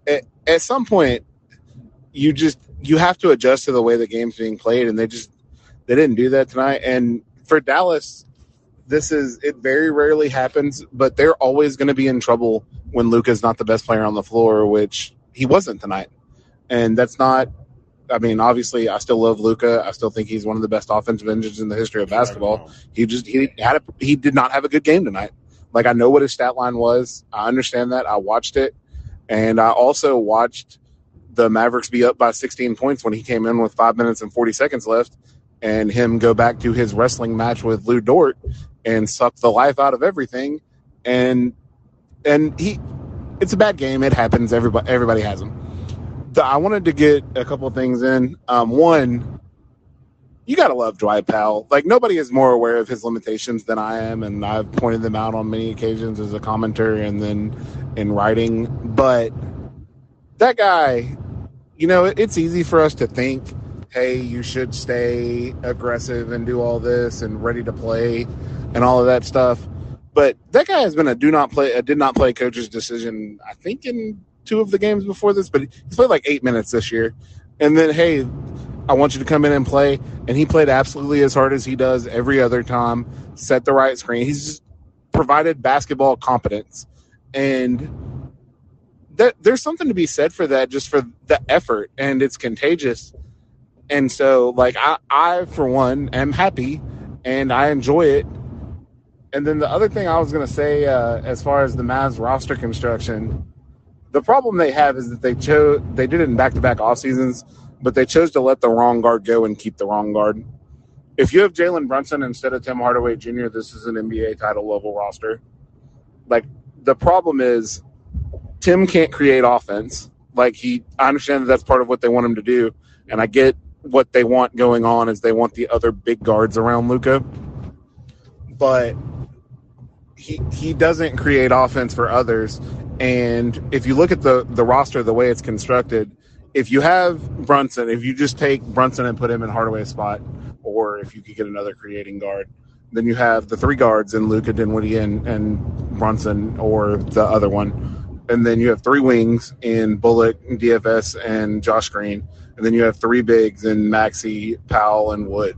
at, at some point, you just you have to adjust to the way the game's being played, and they just they didn't do that tonight. And for Dallas, this is it very rarely happens, but they're always going to be in trouble when Luka's not the best player on the floor, which he wasn't tonight. And that's not. I mean, obviously, I still love Luka. I still think he's one of the best offensive engines in the history of basketball. He just he had a, he did not have a good game tonight. Like I know what his stat line was. I understand that. I watched it, and I also watched the Mavericks be up by 16 points when he came in with five minutes and 40 seconds left, and him go back to his wrestling match with Lu Dort and suck the life out of everything. And and he, it's a bad game. It happens. Everybody everybody has them. The, I wanted to get a couple things in. Um, one, you gotta love Dwight Powell. Like nobody is more aware of his limitations than I am, and I've pointed them out on many occasions as a commenter and then in writing. But that guy, you know, it, it's easy for us to think, hey, you should stay aggressive and do all this and ready to play and all of that stuff. But that guy has been a do not play, a did not play coach's decision. I think in two of the games before this, but he's played like eight minutes this year. And then, hey, I want you to come in and play. And he played absolutely as hard as he does every other time, set the right screen. He's provided basketball competence. And that there's something to be said for that, just for the effort, and it's contagious. And so, like, I, I for one, am happy and I enjoy it. And then the other thing I was going to say, uh, as far as the Mavs roster construction, the problem they have is that they chose they did it in back to back off seasons, but they chose to let the wrong guard go and keep the wrong guard. If you have Jalen Brunson instead of Tim Hardaway Jr., this is an NBA title level roster. Like the problem is Tim can't create offense. Like he, I understand that that's part of what they want him to do, and I get what they want going on is they want the other big guards around Luka, but he he doesn't create offense for others. And if you look at the the roster the way it's constructed, if you have Brunson, if you just take Brunson and put him in Hardaway's spot, or if you could get another creating guard, then you have the three guards in Luka Dinwiddie and, and Brunson or the other one. And then you have three wings in Bullock, DFS, and Josh Green. And then you have three bigs in Maxi, Powell, and Wood.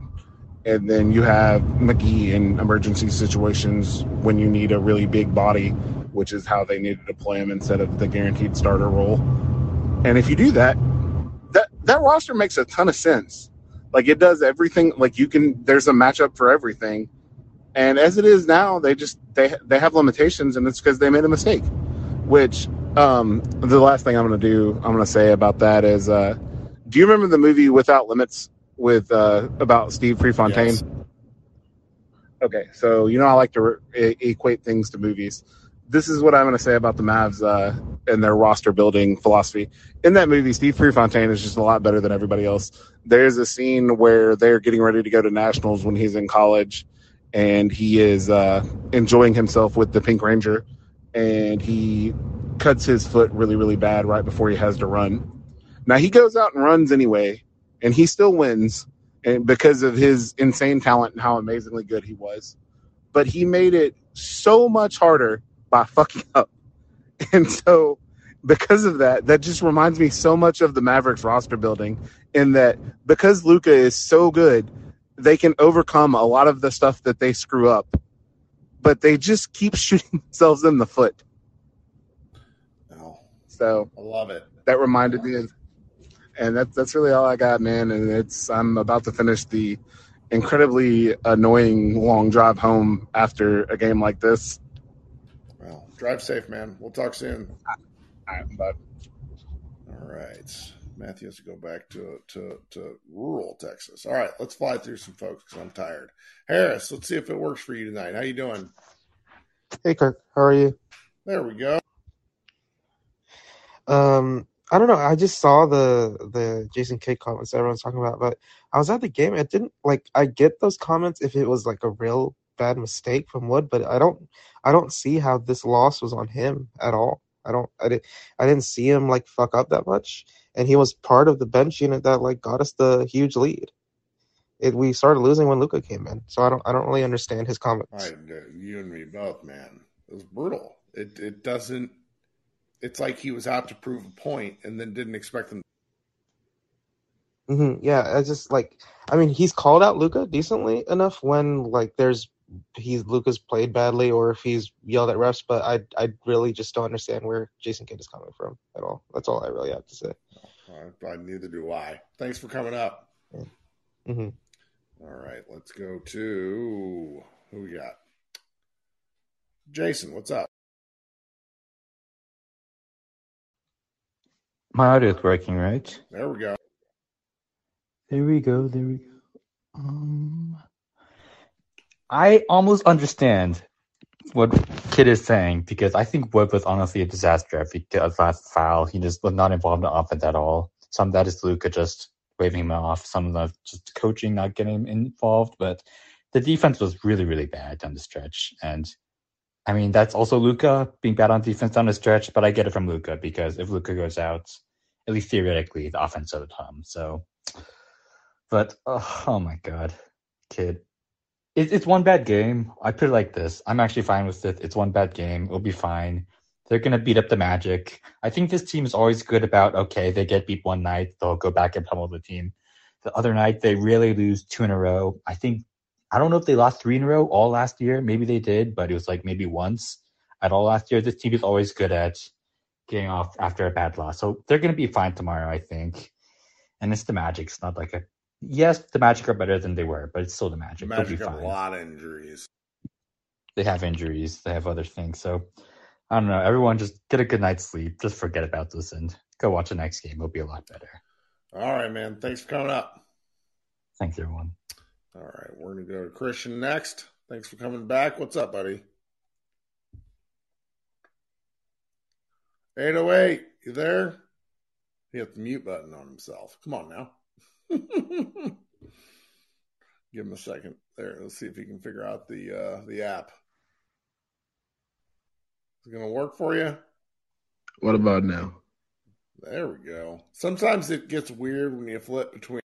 And then you have McGee in emergency situations when you need a really big body, which is how they needed to play him instead of the guaranteed starter role. And if you do that, that that roster makes a ton of sense. Like it does everything. Like you can, there's a matchup for everything. And as it is now, they just they they have limitations, and it's because they made a mistake. Which um, the last thing I'm going to do, I'm going to say about that is, uh, do you remember the movie Without Limits with uh, about Steve Prefontaine? Yes. Okay, so you know I like to re- equate things to movies. This is what I'm going to say about the Mavs uh, and their roster building philosophy. In that movie, Steve Prefontaine is just a lot better than everybody else. There's a scene where they're getting ready to go to nationals when he's in college, and he is uh, enjoying himself with the Pink Ranger, and he cuts his foot really, really bad right before he has to run. Now he goes out and runs anyway, and he still wins, and because of his insane talent and how amazingly good he was. But he made it so much harder by fucking up, and so because of that, that just reminds me so much of the Mavericks roster building. In that, because Luka is so good, they can overcome a lot of the stuff that they screw up, but they just keep shooting themselves in the foot. Oh, So I love it. that reminded me of, and that's that's really all I got, man. And it's I'm about to finish the incredibly annoying long drive home after a game like this. Well, drive safe, man. We'll talk soon. All right, bud. All right. Matthew has to go back to, to, to rural Texas. All right, let's fly through some folks because I'm tired. Harris, let's see if it works for you tonight. How you doing? Hey Kirk, how are you? There we go. Um, I don't know. I just saw the the Jason Kidd comments everyone's talking about, but I was at the game. It didn't like I get those comments if it was like a real bad mistake from Wood, but I don't I don't see how this loss was on him at all. I don't I didn't I didn't see him like fuck up that much, and he was part of the bench unit that like got us the huge lead. It we started losing when Luka came in, so I don't I don't really understand his comments. Right, you and me both, man. It was brutal. It it doesn't. It's like he was out to prove a point and then didn't expect them. hmm Yeah, I just like I mean he's called out Luka decently enough when like there's he's Luka's played badly or if he's yelled at refs, but I I really just don't understand where Jason Kidd is coming from at all. That's all I really have to say. Uh, I, neither do I. Thanks for coming up. hmm All right, let's go to who we got. Jason, what's up? My audio is working, right? There we go. There we go. There we go. Um, I almost understand what Kidd is saying because I think Wood was honestly a disaster after he got his last foul. He just was not involved in offense at all. Some of that is Luka just waving him off. Some of that just coaching not getting him involved. But the defense was really, really bad down the stretch. And I mean, that's also Luka being bad on defense down the stretch. But I get it from Luka because if Luka goes out, at least theoretically, the offense would time. So, but oh, oh my god, Kidd. It, it's one bad game. I put it like this. I'm actually fine with it. It's one bad game. It'll be fine. They're gonna beat up the Magic. I think this team is always good about okay, they get beat one night, they'll go back and pummel the team. The other night they really lose two in a row. I think I don't know if they lost three in a row all last year. Maybe they did, but it was like maybe once at all last year. This team is always good at getting off after a bad loss. So they're gonna be fine tomorrow, I think. And it's the Magic. It's not like a yes, the Magic are better than they were, but it's still the The Magic. They'll Magic have a lot of injuries. They have injuries. They have other things. So I don't know. Everyone just get a good night's sleep. Just forget about this and go watch the next game. It'll be a lot better. All right, man. Thanks for coming up. Thanks, everyone. All right, we're gonna go to Christian next. Thanks for coming back. What's up, buddy? 808, you there? He hit the mute button on himself. Come on now. Give him a second. There, let's see if he can figure out the uh, the app. Is it gonna work for you? What about now? There we go. Sometimes it gets weird when you flip between.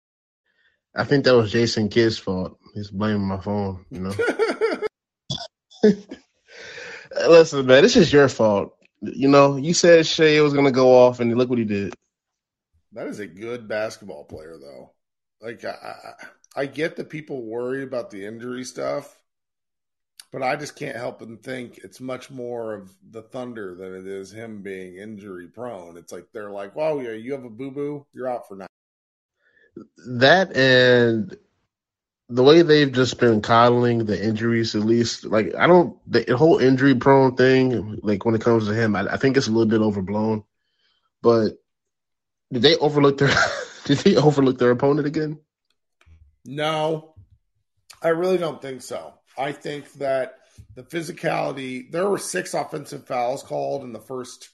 I think that was Jason Kidd's fault. He's blaming my phone, you know. Listen, man, this is your fault. You know, you said Shai was gonna go off, and look what he did. that is a good basketball player, though. Like I, I, I get that people worry about the injury stuff, but I just can't help but think it's much more of the Thunder than it is him being injury prone. It's like they're like, "Wow, yeah, you have a boo boo, you're out for now." That and the way they've just been coddling the injuries, at least, like I don't the whole injury prone thing. Like when it comes to him, I, I think it's a little bit overblown. But did they overlook their? did they overlook their opponent again? No, I really don't think so. I think that the physicality, there were six offensive fouls called in the first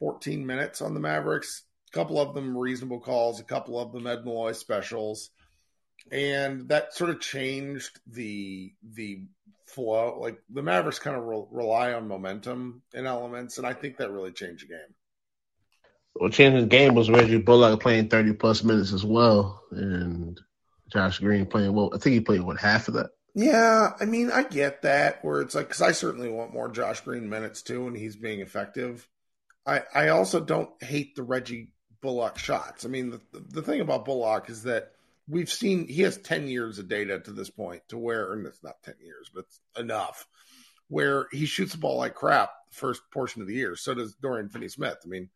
14 minutes on the Mavericks. A couple of them reasonable calls, a couple of them Ed Malloy specials. And that sort of changed the the flow. Like the Mavericks kind of re- rely on momentum and elements, and I think that really changed the game. Well, changing the game was Reggie Bullock playing thirty plus minutes as well, and Josh Green playing well. I think he played what half of that. Yeah, I mean, I get that where it's like because I certainly want more Josh Green minutes too, and he's being effective. I I also don't hate the Reggie Bullock shots. I mean, the the thing about Bullock is that we've seen he has ten years of data to this point to where, and it's not ten years, but enough where he shoots the ball like crap the first portion of the year. So does Dorian Finney Smith. I mean,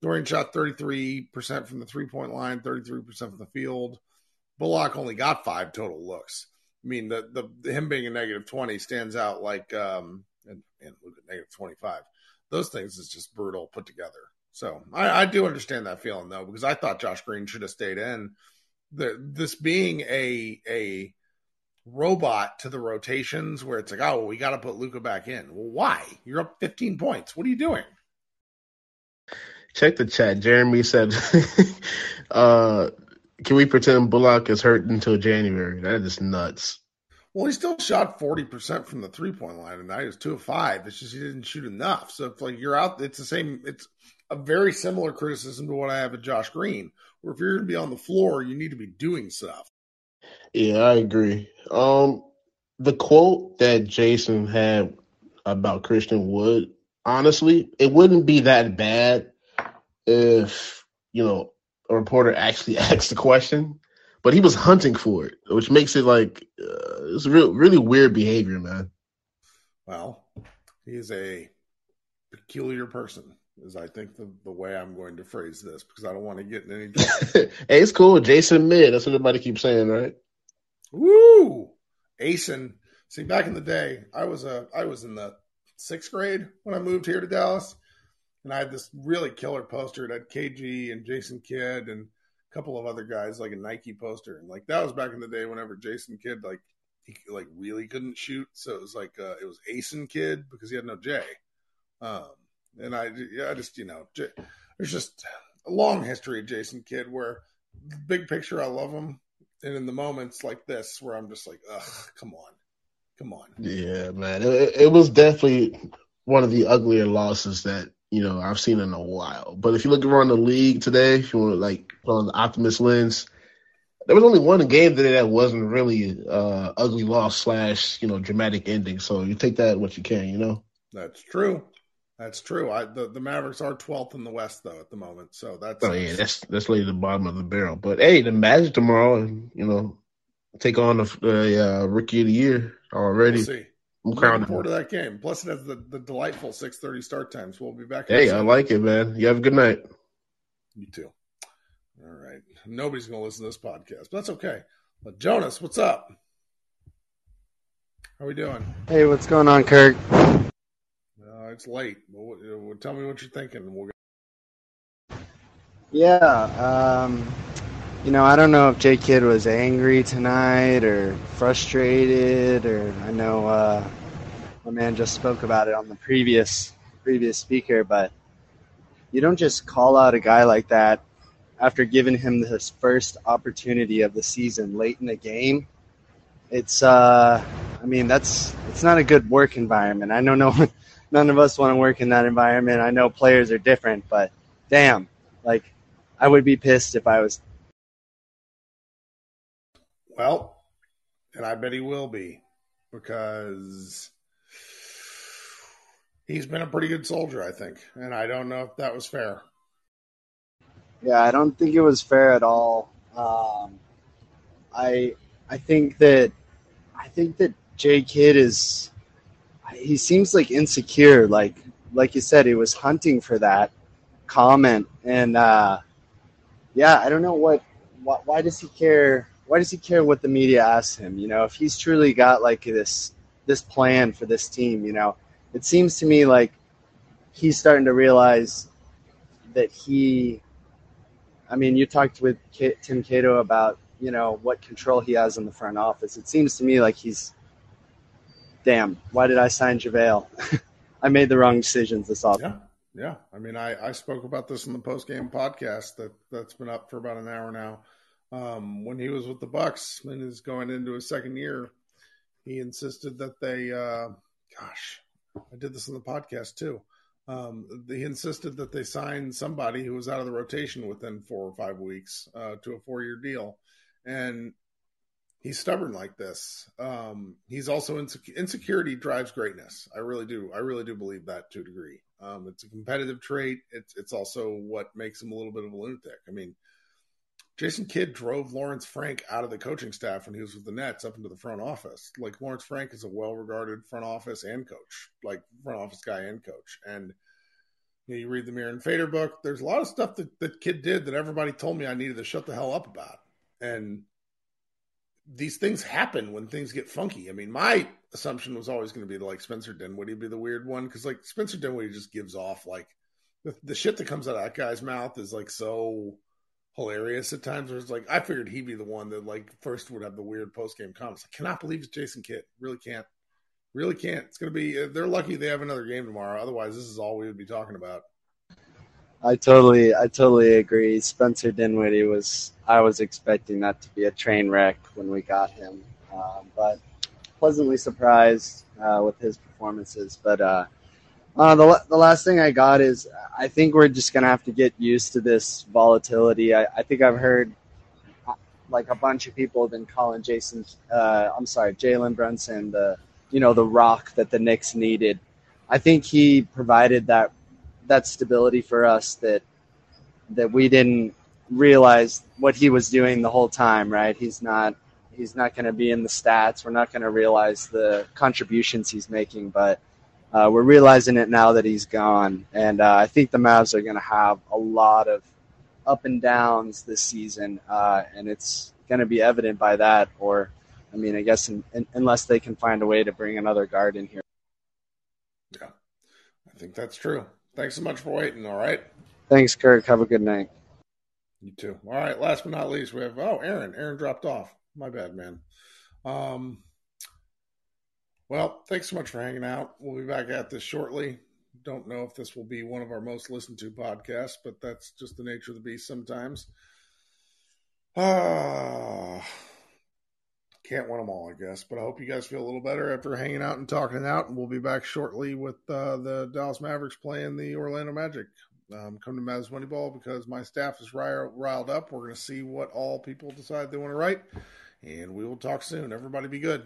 Dorian shot thirty three percent from the three point line, thirty three percent from the field. Bullock only got five total looks. I mean, the the him being a negative twenty stands out like um and, and look at negative twenty five. Those things is just brutal put together. So I, I do understand that feeling though because I thought Josh Green should have stayed in. The this being a a robot to the rotations where it's like, oh, we got to put Luka back in. Well, why? You're up 15 points. What are you doing? Check the chat. Jeremy said, uh, "Can we pretend Bullock is hurt until January?" That is nuts. Well, he still shot 40% from the three point line tonight. He was two of five. It's just he didn't shoot enough. So if like you're out, it's the same. It's a very similar criticism to what I have of Josh Green, where if you're going to be on the floor, you need to be doing stuff. Yeah, I agree. Um, the quote that Jason had about Christian Wood, honestly, it wouldn't be that bad if you know a reporter actually asked the question, but he was hunting for it, which makes it like uh, it's real, really weird behavior, man. Well, he is a peculiar person, is I think the, the way I'm going to phrase this because I don't want to get in any trouble. it's cool. Jason Mid. That's what everybody keeps saying, right? Woo! Asen. See, back in the day, I was a I was in the sixth grade when I moved here to Dallas, and I had this really killer poster. It had KG and Jason Kidd and a couple of other guys, like a Nike poster, and like that was back in the day. Whenever Jason Kidd like he like really couldn't shoot, so it was like uh, it was Asen Kidd because he had no J. Um, and I I just you know there's just a long history of Jason Kidd where big picture I love him, and in the moments like this where I'm just like, ugh, come on, come on. Yeah, man. It, it was definitely one of the uglier losses that you know I've seen in a while. But if you look around the league today, if you want to like put on the optimist lens, there was only one game today that wasn't really uh ugly loss slash you know dramatic ending. So you take that what you can, you know. That's true. That's true. I, the the Mavericks are 12th in the West though at the moment, so that's Oh yeah, that's that's laid at the bottom of the barrel. But hey, the Magic tomorrow, and you know, take on the, the uh, rookie of the year already. we'll see. I'm I'm looking crowning forward to that game. Plus, it has the, the delightful 6:30 start times. so we'll be back. Hey, I like it, man. You have a good night. You too. All right. Nobody's going to listen to this podcast, but that's okay. But Jonas, what's up? How are we doing? Hey, what's going on, Kirk? Uh, it's late. Uh, tell me what you're thinking. We'll Yeah, um, you know, I don't know if J Kidd was angry tonight or frustrated, or I know uh, my man just spoke about it on the previous previous speaker, but you don't just call out a guy like that after giving him his first opportunity of the season late in the game. It's uh I mean that's it's not a good work environment. I don't know no none of us want to work in that environment. I know players are different, but damn, like I would be pissed if I was Well, and I bet he will be because he's been a pretty good soldier, I think. And I don't know if that was fair. Yeah, I don't think it was fair at all. Um, I I think that I think that J Kidd is he seems like insecure. Like like you said, he was hunting for that comment, and uh, yeah, I don't know what why, why does he care? Why does he care what the media asks him? You know, if he's truly got like this this plan for this team, you know, it seems to me like he's starting to realize that he I mean, you talked with Tim Cato about you know what control he has in the front office. It seems to me like he's, damn, why did I sign JaVale? I made the wrong decisions this off. Yeah, yeah. I mean, I, I spoke about this in the post game podcast that that's been up for about an hour now. Um, when he was with the Bucks and is going into his second year, he insisted that they, uh, gosh, I did this in the podcast too. Um, he insisted that they sign somebody who was out of the rotation within four or five weeks uh, to a four year deal. And he's stubborn like this. Um, he's also. Insecurity drives greatness. I really do. I really do believe that to a degree. Um, it's a competitive trait. It's, it's also what makes him a little bit of a lunatic. I mean, Jason Kidd drove Lawrence Frank out of the coaching staff when he was with the Nets up into the front office. Like Lawrence Frank is a well-regarded front office and coach, like front office guy and coach. And you, know, you read the Mirror and Fader book. There's a lot of stuff that that Kidd did that everybody told me I needed to shut the hell up about. And these things happen when things get funky. I mean, my assumption was always going to be like Spencer Dinwiddie be the weird one because like Spencer Dinwiddie just gives off like the, the shit that comes out of that guy's mouth is like so hilarious at times. Where it's like I figured he'd be the one that like first would have the weird post game comments. I cannot believe it's Jason Kidd. Really can't. Really can't. It's gonna be. Uh, they're lucky they have another game tomorrow. Otherwise, this is all we would be talking about. I totally, I totally agree. Spencer Dinwiddie was. I was expecting that to be a train wreck when we got him, um, but pleasantly surprised uh, with his performances. But uh, uh, the, the last thing I got is I think we're just going to have to get used to this volatility. I, I think I've heard uh, like a bunch of people have been calling Jason, uh, I'm sorry, Jalen Brunson, the, you know, the rock that the Knicks needed. I think he provided that, that stability for us that, that we didn't realize what he was doing the whole time, right? He's not, he's not going to be in the stats. We're not going to realize the contributions he's making, but uh, we're realizing it now that he's gone, and uh, I think the Mavs are going to have a lot of up and downs this season, uh, and it's going to be evident by that. Or, I mean, I guess in, in, unless they can find a way to bring another guard in here. Yeah, I think that's true. Thanks so much for waiting. All right. Thanks, Kirk. Have a good night. You too. All right. Last but not least, we have oh, Aaron. Aaron dropped off. My bad, man. Um, well, thanks so much for hanging out. We'll be back at this shortly. Don't know if this will be one of our most listened to podcasts, but that's just the nature of the beast sometimes. Ah, can't win them all, I guess. But I hope you guys feel a little better after hanging out and talking it out. And we'll be back shortly with uh, the Dallas Mavericks playing the Orlando Magic. Um, come to Mavs Moneyball because my staff is riled up. We're going to see what all people decide they want to write. And we will talk soon. Everybody be good.